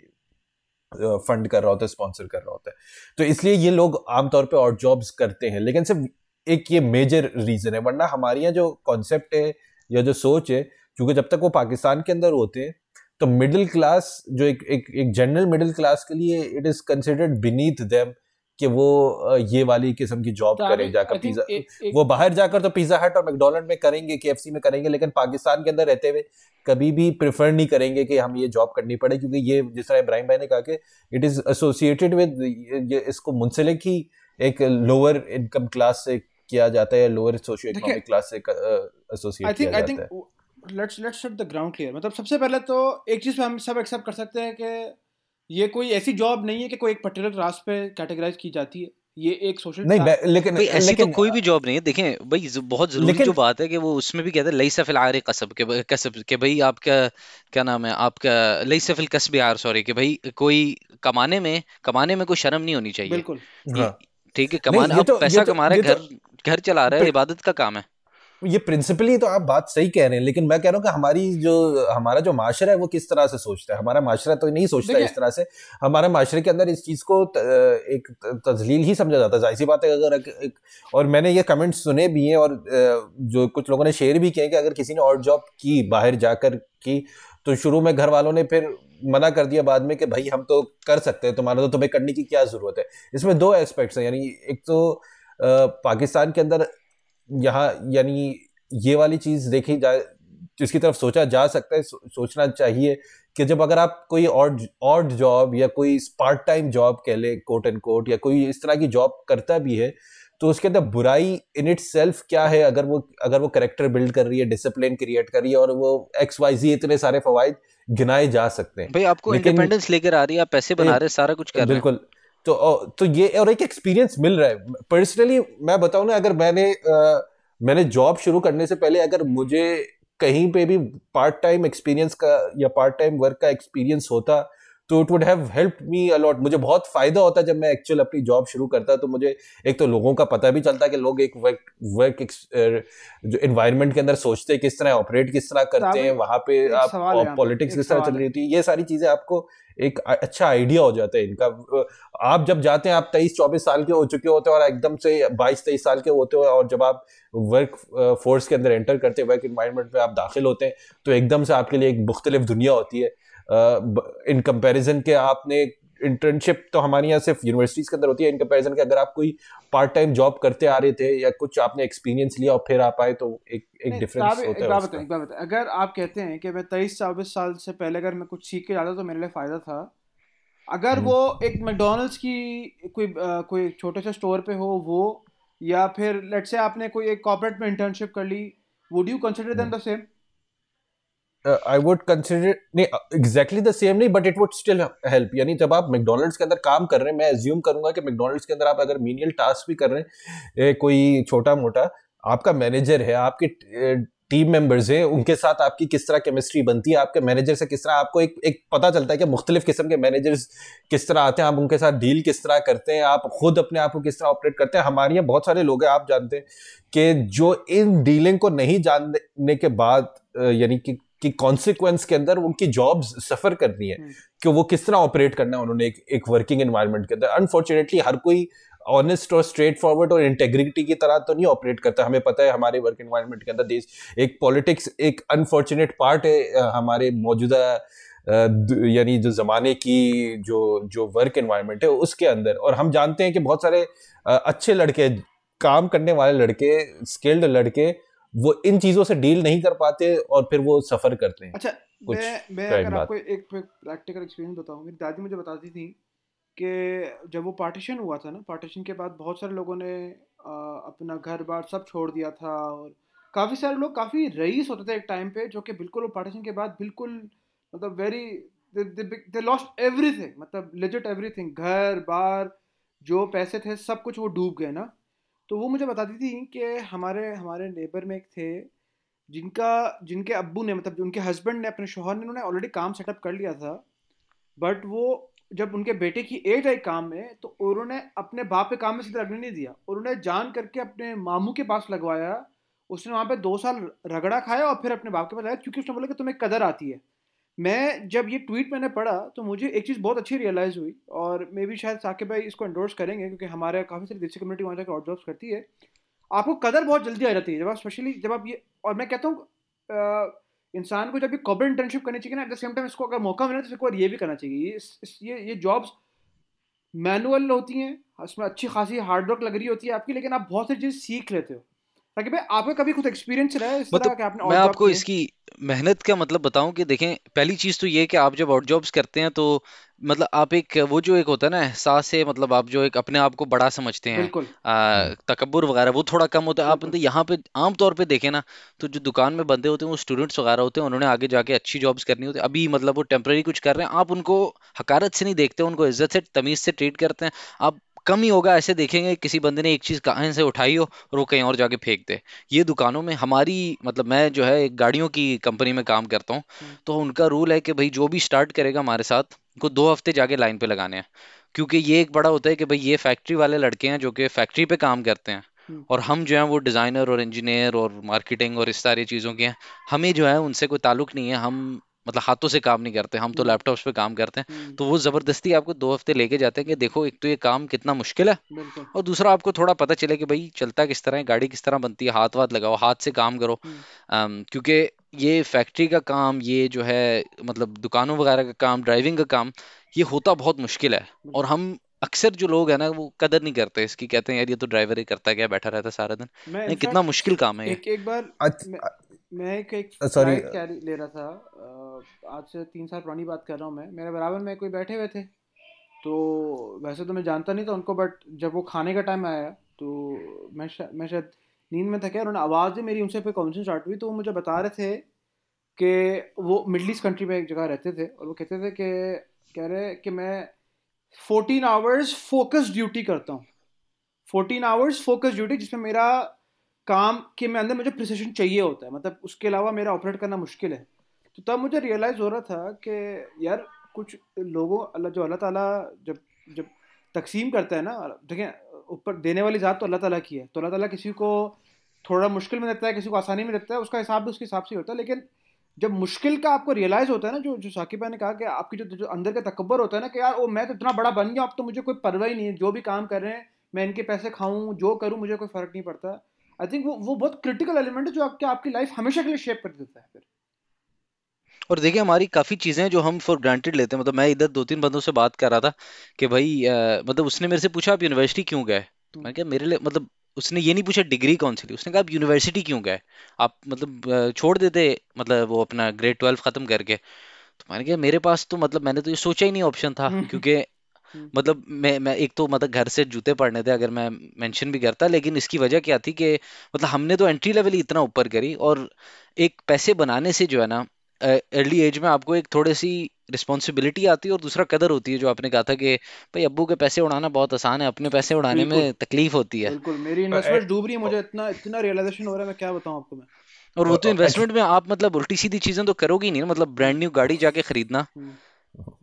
फंड कर रहा होता है स्पॉन्सर कर रहा होता है। तो इसलिए ये लोग आमतौर पे और जॉब्स करते हैं, लेकिन सिर्फ़ एक ये मेजर रीजन है। वरना हमारे यहाँ जो कॉन्सेप्ट है या जो सोच है क्योंकि जब तक वो पाकिस्तान के अंदर होते हैं तो मिडिल क्लास जो एक एक एक जनरल मिडिल क्लास के लिए it is considered beneath them कि वो ये वाली किस्म की जॉब तो करें जाकर पिज्जा वो बाहर जाकर तो पिज्जा हट और मैकडोनल्ड में करेंगे केएफसी में करेंगे लेकिन पाकिस्तान के अंदर रहते हुए कभी भी प्रेफर नहीं करेंगे कि हम ये जॉब करनी पड़े क्योंकि ये जिस तरह इब्राहिम भाई ने कहा कि इट इज़ एसोसिएटेड विद इसको मुंसलिक ही एक लोअर इनकम क्लास से किया जाता है या लोअर सोशियो इकोनॉमिक क्लास से एसोसिएट किया आई जाता है। Think let's let's set the ground clear मतलब सबसे पहले तो एक चीज़ हम सब एक्सेप्ट कर सकते हैं कि ये कोई ऐसी जॉब नहीं है कि कोई एक पर्टिकुलर क्लास पे कैटेगराइज की जाती है। ये एक सोशल नहीं लेकिन भाई ऐसी लेकिन, तो कोई भी जॉब नहीं है। देखें भाई बहुत ज़रूरी जो बात है कि वो उसमें भी कहते हैं लईसा फिल आर कसब के कसब के भाई आपका क्या नाम है आपका लईसा फिल कसब आर सॉरी कि भाई कोई कमाने में कमाने में कोई शर्म नहीं होनी चाहिए। बिल्कुल। हाँ। ठीक है कमाना अब तो- पैसा तो- कमा रहा है घर घर चला रहा है इबादत का काम है। ये प्रिंसिपली तो आप बात सही कह रहे हैं लेकिन मैं कह रहा हूँ कि हमारी जो हमारा जो माशरा है वो किस तरह से सोचता है? हमारा माशरा तो नहीं सोचता इस तरह से। हमारे माशरे के अंदर इस चीज़ को त- एक तजलील ही समझा जाता है। ज़ाहिर सी बात है अगर एक, एक, और मैंने ये कमेंट सुने भी हैं और जो कुछ लोगों ने शेयर भी किए कि अगर किसी ने और जॉब की बाहर जाकर की तो शुरू में घर वालों ने फिर मना कर दिया बाद में कि भाई हम तो कर सकते हैं तुम्हारा तो तुम्हें करने की क्या ज़रूरत है। इसमें दो एस्पेक्ट्स हैं यानी एक तो पाकिस्तान के अंदर यहाँ यानी ये वाली चीज़ देखी जाए जिसकी तरफ़ सोचा जा सकता है सो, सोचना चाहिए कि जब अगर आप कोई और और जॉब या कोई पार्ट टाइम जॉब कह ले कोट एंड कोट या कोई इस तरह की जॉब करता भी है तो उसके अंदर बुराई इन इट सेल्फ क्या है? अगर वो अगर वो करेक्टर बिल्ड कर रही है डिसिप्लिन क्रिएट कर रही है और वो एक्स वाई जी इतने सारे फवाइद गिनाए जा सकते हैं। भाई आपको इंडिपेंडेंस लेकर आ रही है आप पैसे बना रहे सारा कुछ कर रहे हैं। बिल्कुल। तो तो ये और एक एक्सपीरियंस मिल रहा है। पर्सनली मैं बताऊँ ना अगर मैंने आ, मैंने जॉब शुरू करने से पहले अगर मुझे कहीं पे भी पार्ट टाइम एक्सपीरियंस का या पार्ट टाइम वर्क का एक्सपीरियंस होता तो it would have help me a lot मुझे बहुत फ़ायदा होता जब मैं एक्चुअल अपनी जॉब शुरू करता तो मुझे एक तो लोगों का पता भी चलता कि लोग एक वर्क वर्क जो एनवायरनमेंट के अंदर सोचते हैं किस तरह ऑपरेट किस तरह करते हैं वहाँ पे आप पॉलिटिक्स किस तरह चल रही होती है ये सारी चीज़ें आपको एक अच्छा आइडिया हो जाता है इनका। आप जब जाते हैं आप तेईस चौबीस साल के हो चुके होते हैं और एकदम से बाईस तेईस साल के होते हो और जब आप वर्क फोर्स के अंदर एंटर करते हैं वर्क इन्वायरमेंट में आप दाखिल होते हैं तो एकदम से आपके लिए एक मुख्तलिफ़ दुनिया होती है। इन कंपैरिजन के आपने इंटर्नशिप तो हमारे यहाँ सिर्फ़ यूनिवर्सिटीज के अंदर होती है इन कंपैरिजन के अगर आप कोई पार्ट टाइम जॉब करते आ रहे थे या कुछ आपने एक्सपीरियंस लिया और फिर आप आए तो एक एक डिफरेंस होता एक है बात बात। अगर आप कहते हैं कि मैं तेईस चौबीस साल से पहले अगर मैं कुछ सीख के जाता तो मेरे लिए फ़ायदा था अगर हम्म। वो एक मैकडोनल्ड्स की कोई अ, कोई छोटे से स्टोर पे हो वो या फिर लेट से आपने कोई एक कॉर्पोरेट में इंटर्नशिप कर ली would you consider them the same I would consider नहीं एग्जैक्टली द सेम नहीं but it would still help यानी जब आप मैकडोनल्ड्स के अंदर काम कर रहे हैं, मैं एज्यूम करूँगा कि मैकडोनल्ड्स के अंदर आप अगर मीनियल टास्क भी कर रहे हैं कोई छोटा मोटा, आपका मैनेजर है, आपके टीम मेंबर्स हैं, उनके साथ आपकी किस तरह केमिस्ट्री बनती है, आपके मैनेजर से किस तरह आपको एक एक पता चलता है कि मुख्तलिफ़ किस्म के मैनेजर्स किस तरह आते हैं, आप उनके साथ डील किस तरह करते हैं, आप खुद अपने आप को किस तरह ऑपरेट करते हैं। हमारे यहाँ बहुत सारे लोग हैं, आप जानते हैं कि जो इन डीलिंग को नहीं जानने के बाद यानी कि कि कॉन्सिक्वेंस के अंदर उनकी जॉब्स सफ़र करनी है हम्म। कि वो किस तरह ऑपरेट करना है उन्होंने एक एक वर्किंग एनवायरनमेंट के अंदर। अनफॉर्चुनेटली हर कोई ऑनेस्ट और स्ट्रेट फॉरवर्ड और इंटेग्रिटी की तरह तो नहीं ऑपरेट करता। हमें पता है हमारे वर्क एनवायरनमेंट के अंदर देश एक पॉलिटिक्स एक अनफॉर्चुनेट पार्ट है हमारे मौजूदा यानी जो जमाने की जो जो वर्क एनवायरनमेंट है उसके अंदर। और हम जानते हैं कि बहुत सारे अच्छे लड़के काम करने वाले लड़के स्किल्ड लड़के वो इन चीज़ों से डील नहीं कर पाते और फिर वो सफ़र करते हैं। अच्छा कुछ मैं मैं अगर आपको एक प्रैक्टिकल एक्सपीरियंस बताऊँ मेरी दादी मुझे बताती थी कि जब वो पार्टीशन हुआ था ना पार्टीशन के बाद बहुत सारे लोगों ने अपना घर बार सब छोड़ दिया था और काफ़ी सारे लोग काफ़ी रईस होते थे एक टाइम पे जो कि बिल्कुल वो पार्टीशन के बाद बिल्कुल मतलब वेरी दे लॉस्ट एवरीथिंग मतलब लेजिट एवरीथिंग घर बार जो पैसे थे सब कुछ वो डूब गए ना। तो वो मुझे बताती थी कि हमारे हमारे नेबर में एक थे, जिनका, जिनके अब्बू ने मतलब उनके हस्बैंड ने अपने शोहर ने उन्होंने ऑलरेडी काम सेटअप कर लिया था बट वो जब उनके बेटे की एज आई काम में तो उन्होंने अपने बाप के काम में सीधा लगने नहीं दिया। और उन्होंने जान करके अपने मामू के पास लगवाया, उसने वहाँ पे दो साल रगड़ा खाया और फिर अपने बाप के पास लगाया क्योंकि उसने बोला कि तुम्हें कदर आती है। मैं जब ये ट्वीट मैंने पढ़ा तो मुझे एक चीज़ बहुत अच्छी रियलाइज़ हुई और मे भी शायद साकिब भाई इसको एंडोर्स करेंगे क्योंकि हमारे काफ़ी सारी देसी कम्युनिटी वहाँ जाकर जॉब्स करती है। आपको कदर बहुत जल्दी आ जाती है जब आप स्पेशली जब आप ये और मैं कहता हूँ इंसान को जब ये कॉर्पोरेट इंटर्नशिप करनी चाहिए ना एट द सेम टाइम इसको अगर मौका मिले तो इसको ये भी करना चाहिए। ये ये जॉब्स मैनुअल होती हैं, उसमें अच्छी खासी हार्डवर्क लग रही होती है आपकी, लेकिन आप बहुत सारी चीज़ सीख लेते हो। ताकि भाई आपका कभी खुद एक्सपीरियंस रहा है इस तरह मतलब कि आपने मैं आपको इसकी मेहनत का मतलब बताऊँ कि देखें पहली चीज़ तो ये कि आप जब आउट जॉब्स करते हैं तो मतलब आप एक वो जो एक होता है ना एहसास है मतलब आप जो एक अपने आप को बड़ा समझते हैं। आ, वगैरह वो थोड़ा कम होता है। आप। मतलब यहाँ पे आम तौर पे देखें ना तो जो दुकान में बंदे होते हैं वो स्टूडेंट्स वगैरह होते हैं उन्होंने आगे जाके अच्छी जॉब्स करनी होती है। अभी मतलब वो टेम्पररी कुछ कर रहे हैं आप उनको हकारत से नहीं देखते उनको इज़्ज़त से तमीज से ट्रीट करते हैं। आप कम ही होगा ऐसे देखेंगे किसी बंदे ने एक चीज़ कहीं से उठाई हो और वो कहीं और जाके फेंक दे ये दुकानों में हमारी मतलब मैं जो है एक गाड़ियों की कंपनी में काम करता हूँ हम्म। तो उनका रूल है कि भाई जो भी स्टार्ट करेगा हमारे साथ उनको दो हफ़्ते जाके लाइन पे लगाने हैं क्योंकि ये एक बड़ा होता है कि भाई ये फैक्ट्री वाले लड़के हैं जो कि फैक्ट्री पे काम करते हैं हम्म। और हम जो है वो डिज़ाइनर और इंजीनियर और मार्केटिंग और इस सारी चीज़ों के हैं हमें जो है उनसे कोई ताल्लुक नहीं है हम मतलब हाथों से काम नहीं करते हम तो हम्म। लैपटॉप्स पे काम करते हैं। हम्म, तो वो ज़बरदस्ती आपको दो हफ़्ते लेके जाते हैं कि देखो एक तो ये काम कितना मुश्किल है और दूसरा आपको थोड़ा पता चले कि भाई चलता किस तरह है गाड़ी किस तरह बनती है हाथ वाथ लगाओ हाथ से काम करो। हम्म। क्योंकि ये फैक्ट्री का काम ये जो है मतलब दुकानों वगैरह का काम ड्राइविंग का काम ये होता बहुत मुश्किल है। और हम अक्सर जो लोग है ना वो कदर नहीं करते इसकी कहते हैं यार ये तो ड्राइवर ही करता है क्या बैठा रहता है सारा दिन? नहीं कितना मुश्किल काम है ये। एक एक बार अच्छा, मैं, एक एक फ़्लाइट कैरी ले रहा था। आज से तीन साल पुरानी बात कर रहा हूँ मैं। मेरे बराबर में कोई बैठे हुए थे। तो वैसे तो मैं जानता नहीं था उनको बट जब वो खाने का टाइम आया तो मैं शा, मैं शायद नींद में था क्या उन्होंने आवाज़ ही मेरी उनसे पे कॉन्वर्सेशन स्टार्ट हुई तो वो मुझे बता रहे थे कि वो मिडल ईस्ट कंट्री में एक जगह रहते थे और वो कहते थे कि कह रहे कि मैं फोर्टीन आवर्स फोकस ड्यूटी करता हूँ। फोर्टीन आवर्स फोकस ड्यूटी जिसमें मेरा काम के में अंदर मुझे प्रिसिशन चाहिए होता है। मतलब उसके अलावा मेरा ऑपरेट करना मुश्किल है। तो तब मुझे रियलाइज़ हो रहा था कि यार, कुछ लोगों, अल्लाह जो, अल्लाह ताला जब जब तकसीम करता है ना, देखें, ऊपर देने वाली ज़ात तो अल्लाह ताला की है। तो अल्लाह ताला किसी को थोड़ा मुश्किल में देता है, किसी को आसानी में देता है, उसका हिसाब भी उसके हिसाब से होता है। लेकिन जब मुश्किल का आपको रियलाइज़ होता है ना, जो जो साकिब ने कहा कि आपकी जो जो अंदर का तकबर होता है ना कि यार, ओ, मैं तो इतना बड़ा बन गया, अब तो मुझे कोई परवाह ही नहीं है। जो भी काम कर रहे हैं, मैं इनके पैसे खाऊं, जो करूँ, मुझे कोई फ़र्क नहीं पड़ता। आई थिंक वो वो बहुत क्रिटिकल एलिमेंट है जो आपके आपकी लाइफ हमेशा के लिए शेप कर देता है फिर और देखिए हमारी काफ़ी चीज़ें जो हम फॉर ग्रांटेड लेते हैं मतलब मैं इधर दो तीन बंदों से बात कर रहा था कि भाई अ, मतलब उसने मेरे से पूछा आप यूनिवर्सिटी क्यों गए तो मैंने कहा मेरे लिए मतलब उसने ये नहीं पूछा डिग्री कौन सी थी उसने कहा आप यूनिवर्सिटी क्यों गए आप मतलब छोड़ देते मतलब वो अपना ग्रेड ट्वेल्व ख़त्म करके तो मैंने कहा मेरे पास तो मतलब मैंने तो ये सोचा ही नहीं ऑप्शन था। [LAUGHS] क्योंकि। मतलब मैं मैं एक तो मतलब घर से जूते पड़ने थे अगर मैं मेंशन भी करता लेकिन इसकी वजह क्या थी कि मतलब हमने तो एंट्री लेवल ही इतना ऊपर करी और एक पैसे बनाने से जो है ना अर्ली एज में आपको एक थोड़ी सी रिस्पॉन्सिबिलिटी आती है और दूसरा कदर होती है जो आपने कहा था कि भाई अब्बू के पैसे उड़ाना बहुत आसान है अपने पैसे उड़ाने में तकलीफ़ होती है। बिल्कुल मेरी इन्वेस्टमेंट डूब रही है मुझे इतना इतना रियलाइजेशन हो रहा है मैं क्या बताऊँ आपको मैं? और वो तो इन्वेस्टमेंट में आप मतलब उल्टी सीधी चीज़ें तो करोगे ही नहीं ना मतलब ब्रांड न्यू गाड़ी जाके खरीदना। हम्म।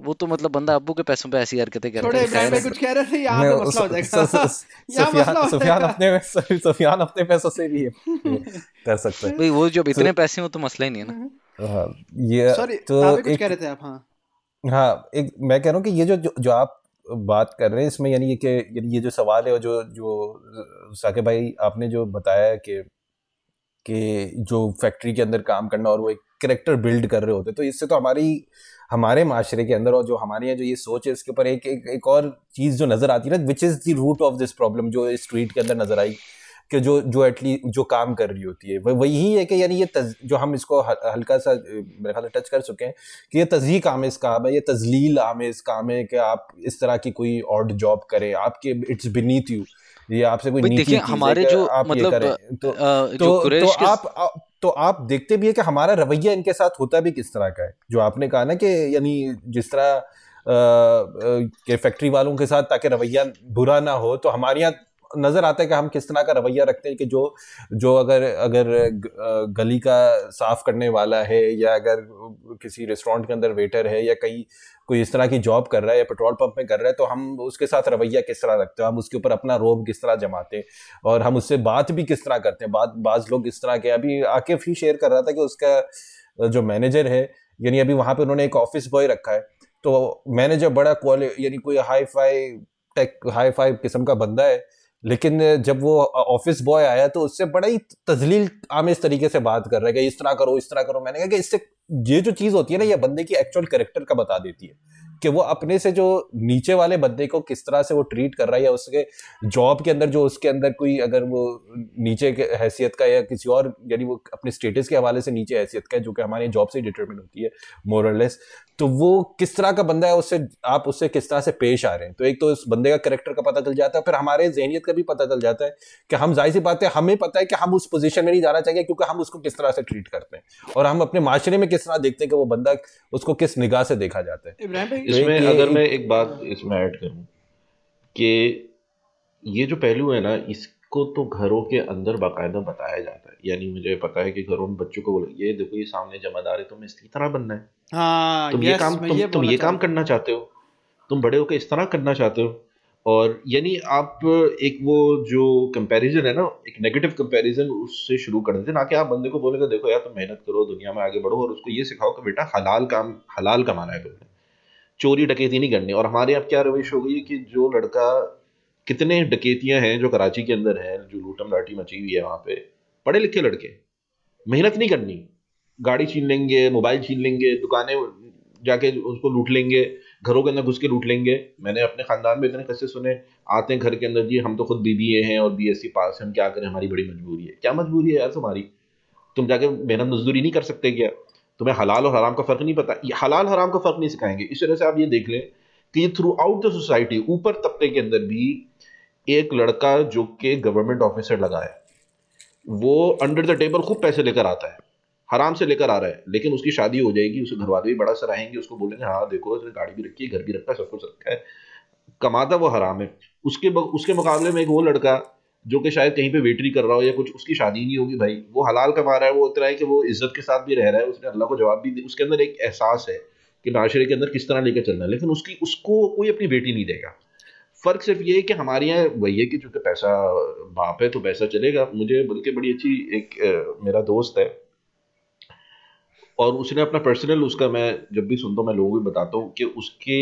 वो तो मतलब बंदा अब्बू के पैसों पे ऐसी हरकतें करता छोड़े है इब्राहिम भाई कुछ कह रहे थे यहाँ पे मसला हो जाएगा। [LAUGHS] यहाँ मसला सुफियान अपने [LAUGHS] सुफियान अपने पैसों से भी कर सकता है। [LAUGHS] भाई वो जब इतने पैसे हो तो मसला ही नहीं है ना। हाँ ये तो कुछ एक कह रहे थे आप हाँ। हाँ एक मैं कह रहा हूँ कि ये जो जो, जो आप बात कर रहे हैं इसमें यानी ये कि ये जो सवाल है और जो जो साके भाई आपने जो बताया कि कि जो फैक्ट्री के अंदर काम करना और वो एक करेक्टर बिल्ड कर रहे होते तो इससे तो हमारी हमारे माशरे के अंदर और जो हमारे यहाँ जो ये सोच है इसके ऊपर एक एक, एक और चीज़ जो नज़र आती है ना which is the root of this problem जो इस के अंदर नज़र आई कि जो जो एटली जो काम कर रही होती है। वही है कि यानी ये तज, जो हम इसको हल्का सा मेरे ख्याल टच कर चुके हैं कि ये तजीक आमेज काम है ये तजलील आमेज काम है कि आप इस तरह की कोई ऑड जॉब करें आपके इट्स बीनीथ यू ये आपसे कोई नीति हमारे जो आप मतलब ये करें। तो आ, तो, जो तो कुरैश के आप तो आप देखते भी है कि हमारा रवैया इनके साथ होता भी किस तरह का है। जो आपने कहा ना कि यानी जिस तरह के फैक्ट्री वालों के साथ ताकि रवैया बुरा ना हो तो हमारे यहाँ नज़र आता है कि हम किस तरह का रवैया रखते हैं कि जो जो अगर अगर गली का साफ़ करने वाला है या अगर किसी रेस्टोरेंट के अंदर वेटर है या कहीं कोई इस तरह की जॉब कर रहा है या पेट्रोल पंप में कर रहा है तो हम उसके साथ रवैया किस तरह रखते हैं? हम उसके ऊपर अपना रोब किस तरह जमाते और हम उससे बात भी किस तरह करते हैं? बात, बाज लोग इस तरह के, अभी आकिफ ही शेयर कर रहा था कि उसका जो मैनेजर है, यानी अभी वहाँ पर उन्होंने एक ऑफ़िस बॉय रखा है तो मैनेजर बड़ा क्वालिटी यानी कोई hi fi tech hi fi किस्म का बंदा है, लेकिन जब वो ऑफ़िस बॉय आया तो उससे बड़ा ही तजलील आमेज तरीके से बात कर रहा है कि इस तरह करो, इस तरह करो। मैंने कहा कि इससे ये जो चीज़ होती है ना, ये बंदे की एक्चुअल करेक्टर का बता देती है। कि वो अपने से जो नीचे वाले बंदे को किस तरह से वो ट्रीट कर रहा है या उसके जॉब के अंदर जो उसके अंदर कोई अगर वो नीचे के हैसियत का या किसी और, यानी वो अपने स्टेटस के हवाले से नीचे हैसियत का है, जो कि हमारे जॉब से डिटरमिन होती है मोरलेस तो वो किस तरह का बंदा है, उससे आप उससे किस तरह से पेश आ रहे हैं? तो एक तो उस बंदे का करेक्टर का पता चल जाता है, फिर हमारे जहनीत का भी पता चल जाता है कि हम ज़ाहिर सी बात है, हमें पता है कि हम उस पोजीशन में नहीं जाना चाहिए क्योंकि हम उसको किस तरह से ट्रीट करते हैं और हम अपने माशरे में किस तरह देखते हैं कि वो बंदा उसको किस निगाह से देखा जाता है। इसमें अगर मैं एक बात इसमें ऐड करूँ कि ये जो पहलू है ना इसको तो घरों के अंदर बाकायदा बताया जाता है। यानी मुझे पता है कि घरों में बच्चों को बोले ये देखो ये सामने जमादार है तुम्हें इसकी तरह बनना है। हाँ तुम ये काम तुम, तुम ये काम करना चाहते हो। तुम बड़े होकर इस तरह करना चाहते हो। और यानी आप एक वो जो कंपैरिजन है ना एक नेगेटिव कंपैरिजन उससे शुरू कर देते ना कि आप बंदे को बोलेगा देखो यार तुम मेहनत करो दुनिया में आगे बढ़ो और उसको ये सिखाओ कि बेटा हलाल काम हलाल कमाना है तुमने। चोरी डकैती नहीं करनी। और हमारे यहाँ क्या रविश हो गई कि जो लड़का, कितने डकैतियाँ हैं जो कराची के अंदर हैं, जो लूटम लाठी मची हुई है वहाँ पे, पढ़े लिखे लड़के। मेहनत नहीं करनी। गाड़ी छीन लेंगे, मोबाइल छीन लेंगे, दुकानें जाके उसको लूट लेंगे, घरों के अंदर घुस के लूट लेंगे। मैंने अपने खानदान में इतने कैसे सुने, आते हैं घर के अंदर, जी, हम तो खुद बीबीए हैं और बीएससी पास हैं, हम क्या करें? हमारी बड़ी मजबूरी है। क्या मजबूरी है यार तुम्हारी? तुम जाके मेहनत मजदूरी नहीं कर सकते क्या? तुम्हें हलाल और हराम का फ़र्क नहीं पता। हलाल, हराम का फ़र्क नहीं सिखाएँगे। इस तरह से आप ये देख लें कि ये थ्रू आउट द सोसाइटी ऊपर तबके के अंदर भी एक लड़का जो कि गवर्नमेंट ऑफिसर लगा है, वो अंडर द टेबल खूब पैसे लेकर आता है, हराम से लेकर आ रहा है, लेकिन उसकी शादी हो जाएगी उसके घर वाले भी बड़ा सराहेंगे उसको बोलेंगे हाँ देखो उसने गाड़ी भी रखी है, घर भी रखा है, सब कुछ रखा है, कमाता वो हराम है। उसके उसके मुकाबले में एक वो लड़का जो कि शायद कहीं पे वेटरी कर रहा हो या कुछ, उसकी शादी नहीं होगी भाई। वो हलाल कमा रहा है, वो उतना है कि वो इज़्ज़त के साथ भी रह रहा है, उसने अल्लाह को जवाब भी उसके अंदर एक एहसास है कि माशरे के अंदर किस तरह लेकर चलना है। लेकिन उसकी, उसको कोई अपनी बेटी नहीं देगा। फ़र्क सिर्फ़ ये है कि हमारे यहाँ वही है कि चूँकि पैसा, बाप है तो पैसा चलेगा। मुझे बल्कि बड़ी अच्छी एक मेरा दोस्त है और उसने अपना पर्सनल उसका मैं जब भी सुनता हूँ, मैं लोगों को बताता हूँ कि उसके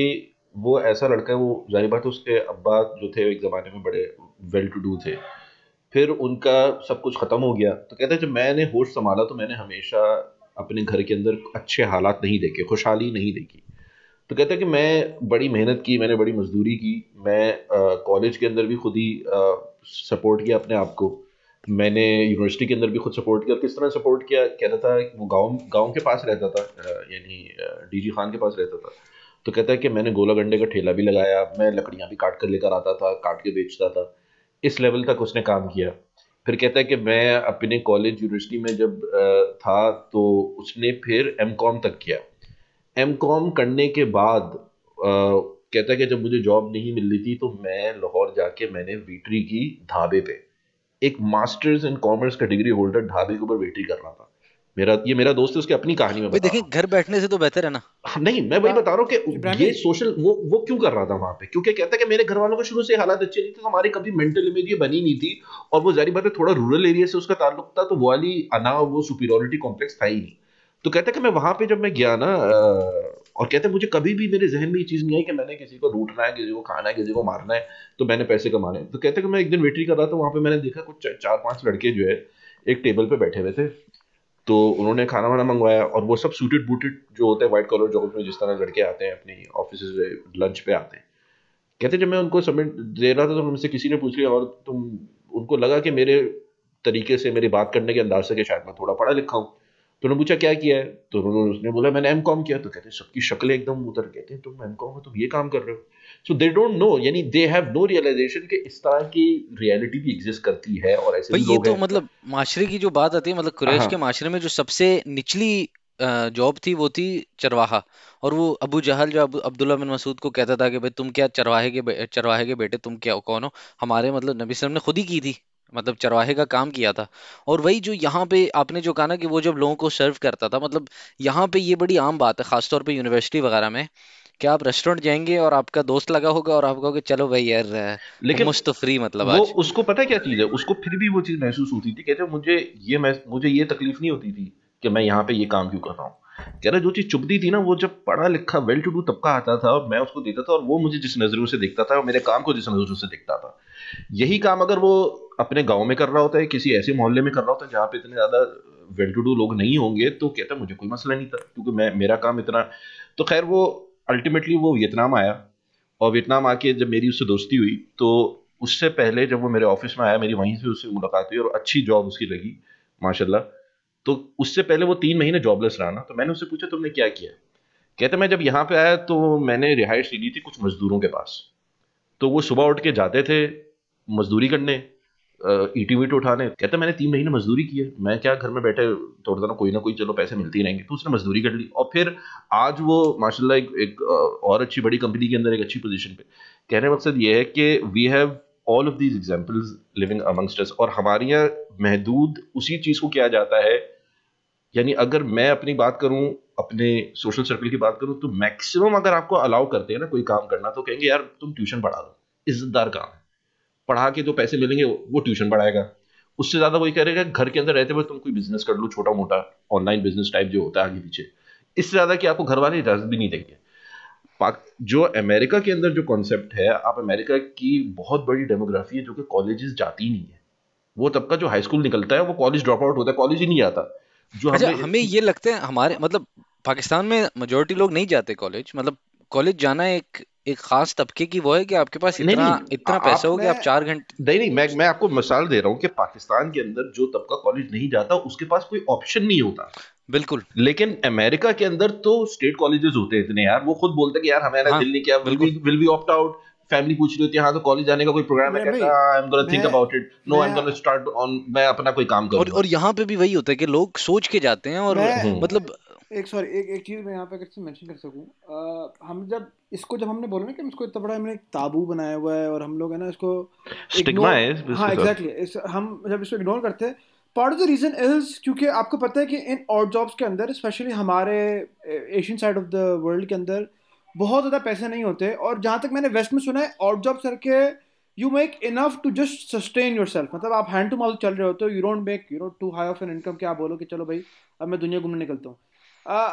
वो ऐसा लड़का है, वो ज़ाहिर बात उसके अब्बा जो थे एक ज़माने में बड़े वेल टू डू थे। फिर उनका सब कुछ ख़त्म हो गया। तो कहते हैं, जब मैंने होश संभाला तो मैंने हमेशा अपने घर के अंदर अच्छे हालात नहीं देखे, खुशहाली नहीं देखी। तो कहते हैं कि मैं बड़ी मेहनत की, मैंने बड़ी मजदूरी की, मैं कॉलेज के अंदर भी खुद ही सपोर्ट किया अपने आप को। मैंने यूनिवर्सिटी के अंदर भी खुद सपोर्ट किया किस तरह सपोर्ट किया? कहता था, वो गाँव गाँव के पास रहता था यानी डीजी खान के पास रहता था। तो कहता है कि मैंने गोला गंडे का ठेला भी लगाया, मैं लकड़ियाँ भी काट कर लेकर आता था, काट के बेचता था। इस लेवल तक उसने काम किया। फिर कहता है कि मैं अपने कॉलेज यूनिवर्सिटी में जब था तो उसने फिर एम कॉम तक किया। एम कॉम करने के बाद कहता है कि जब मुझे जॉब नहीं मिल रही थी तो मैं लाहौर जाके मैंने वेटरी की ढाबे पे, एक मास्टर्स इन कॉमर्स का डिग्री होल्डर ढाबे के ऊपर वेटरी कर रहा था। मेरा ये मेरा दोस्त है उसकी अपनी कहानी में देखिए घर बैठने से तो बेहतर है ना। हाँ, नहीं मैं वही बता रहा हूँ कि ये सोशल वो वो क्यों कर रहा था वहाँ पे? क्योंकि कहता है कि मेरे घर वालों को शुरू से हालात अच्छे नहीं थे तो हमारी कभी मेंटल इमेज ये बनी नहीं थी। और वो जारी बात है थोड़ा रूरल एरिया से उसका ताल्लुक था तो वो वाली अना वो सुपीरियोरिटी कॉम्प्लेक्स था ही नहीं। तो कहते कि मैं वहाँ पे जब मैं गया ना और कहते मुझे कभी भी मेरे जहन में ये चीज़ नहीं आई कि मैंने किसी को लूटना है किसी को खाना है किसी को मारना है तो मैंने पैसे कमाने तो कहते कि मैं एक दिन वेटरी कर रहा था वहाँ पे मैंने देखा कुछ चार पाँच लड़के जो है एक टेबल पे बैठे हुए थे। तो उन्होंने खाना वाना मंगवाया और वो सब सूटेड बूटेड जो होते हैं वाइट कॉलर जॉब में जिस तरह लड़के आते हैं, अपनी ऑफ़िस लंच पे आते हैं। कहते जब मैं उनको सबमिट दे रहा था तो उनसे किसी ने पूछ लिया और तुम, उनको लगा कि मेरे तरीके से मेरी बात करने के अंदाज से कि शायद मैं थोड़ा पढ़ा लिखा हूँ। तो उन्होंने पूछा क्या किया है? तो उन्होंने उसने बोला मैंने एम कॉम किया. तो कहते हैं सबकी शक्लें एकदम उतर कहते हैं तुम एम कॉम हो तुम ये काम कर रहे हो। सो दे डोंट नो यानी दे हैव नो रियलाइजेशन कि इस तरह की रियलिटी भी एग्जिस्ट करती है और ऐसे भाई भी ये तो मतलब माशरे की जो बात आती है मतलब कुरैश हाँ। के माशरे में जो सबसे निचली जॉब थी वो थी चरवाहा। और वो अबू जहल जो अब्दुल्ला बिन मसूद को कहता था कि भाई तुम क्या चरवाहे के चरवाहे के बेटे तुम क्या कौन हो? हमारे मतलब नबी वसल्लम ने खुद ही की थी। मतलब चरवाहे का काम किया था। और वही जो यहाँ पे आपने जो कहा ना कि वो जब लोगों को सर्व करता था मतलब यहाँ पे ये बड़ी आम बात है खासतौर पे यूनिवर्सिटी वगैरह में कि आप रेस्टोरेंट जाएँगे और आपका दोस्त लगा होगा और आप कहोगे चलो भाई यार लेकिन हुम्मस तो फ्री मतलब वो आज। उसको पता है क्या चीज़ है? उसको फिर भी वो चीज़ महसूस होती थी कहते मुझे ये मुझे ये तकलीफ़ नहीं होती थी कि मैं यहाँ पे ये काम क्यों कर रहा हूँ। कह रहा जो चीज़ चुभती थी ना वो जब पढ़ा लिखा वेल टू डू तबका आता था और मैं उसको देता था और वो मुझे जिस नज़रों से देखता था और मेरे काम को जिस नज़रों से देखता था। यही काम अगर वो अपने गाँव में कर रहा होता है, किसी ऐसे मोहल्ले में कर रहा होता है, जहाँ पे इतने ज़्यादा वेल टू डू लोग नहीं होंगे तो कहता मुझे कोई मसला नहीं था, क्योंकि मैं, मेरा काम इतना तो खैर वो अल्टीमेटली वो वियतनाम आया, और वियतनाम आके जब मेरी उससे दोस्ती हुई तो उससे पहले जब वो मेरे ऑफ़िस में आया, मेरी वहीं से उससे मुलाकात हुई, और अच्छी जॉब उसकी लगी, माशाल्लाह तो उससे पहले वो तीन महीने जॉबलेस रहा ना तो मैंने उससे पूछा, तुमने क्या किया? कहते मैं जब यहाँ पे आया तो मैंने रिहाइश ली थी कुछ मजदूरों के पास तो वो सुबह उठ के जाते थे मजदूरी करने ईटी वीट उठाने। कहते मैंने तीन महीने मजदूरी की है। मैं क्या घर में बैठे तोड़ता ना कोई ना कोई चलो पैसे मिलते ही रहेंगे। तो उसने मजदूरी कर ली। और फिर आज वो माशाल्लाह एक, एक और अच्छी बड़ी कंपनी के अंदर एक अच्छी पोजीशन पे। कहने का मकसद ये है कि we have all of these examples living amongst us और हमारे यहाँ महदूद उसी चीज़ को किया जाता है। यानी अगर मैं अपनी बात करूँ अपने सोशल सर्कल की बात करूँ तो मैक्सिमम अगर आपको अलाउ करते हैं ना कोई काम करना तो कहेंगे यार तुम ट्यूशन पढ़ा दो। इज्जतदार काम है। पढ़ा के जो पैसे मिलेंगे वो ट्यूशन पढ़ाएगा। उससे ज़्यादा वही करेगा घर के अंदर रहते हुए तुम कोई बिज़नेस कर लो छोटा मोटा ऑनलाइन बिज़नेस टाइप जो होता है आगे पीछे। इससे ज़्यादा कि आपको घर वाले इजाज़त भी नहीं देंगे। पाक जो अमेरिका के अंदर जो कॉन्सेप्ट है आप अमेरिका की बहुत बड़ी डेमोग्राफी है जो कि कॉलेजेस जाती नहीं है। वो तबका जो हाई स्कूल निकलता है वो कॉलेज ड्रॉप आउट होता है कॉलेज ही नहीं आता। जो अच्छा हमें ये लगता है हमारे मतलब पाकिस्तान में मेजोरिटी लोग नहीं जाते कॉलेज मतलब कॉलेज जाना एक एक खास तबके की वो है कि आपके पास नहीं इतना नहीं इतना पैसा हो कि आप चार घंटे नहीं नहीं मैं मैं आपको मिसाल दे रहा हूँ कि पाकिस्तान के अंदर जो तबका कॉलेज नहीं जाता उसके पास कोई ऑप्शन नहीं होता। बिल्कुल। लेकिन अमेरिका के अंदर तो स्टेट कॉलेजेस होते हैं इतने यार। वो खुद बोलते हैं कि यार हमारा हाँ दिल नहीं किया विल बिल्कुल। Will be opt out family पूछ रही होती है हाँ तो कॉलेज जाने का कोई प्रोग्राम है? मैं कहता I am gonna think about it no I am gonna start on मैं अपना कोई काम और करूँगा। और यहाँ पे भी वही होता है कि लोग सोच के जाते हैं और मैं हम्म। मतलब एक सॉरी एक एक चीज़ मैं यहाँ पे अगर मेंशन कर सकूँ हम जब इसको जब हमने बोला ना कि हम इसको इतना बड़ा हमने एक ताबू बनाया हुआ है और हम लोग है ना इसको स्टिग्मा है हाँ एग्जैक्टली exactly, हम जब इसको इग्नोर करते हैं part of the reason is क्योंकि आपको पता है कि इन ऑड जॉब्स के अंदर स्पेशली हमारे Asian side of the world के अंदर बहुत ज़्यादा पैसे नहीं होते और जहाँ तक मैंने वेस्ट में सुना है ऑड जॉब करके you make enough to just sustain yourself मतलब आप हैंड टू माउथ चल रहे होते हो you don't make you know too high of an income कि आप बोलो कि चलो भाई अब मैं दुनिया घूमने निकलता हूँ।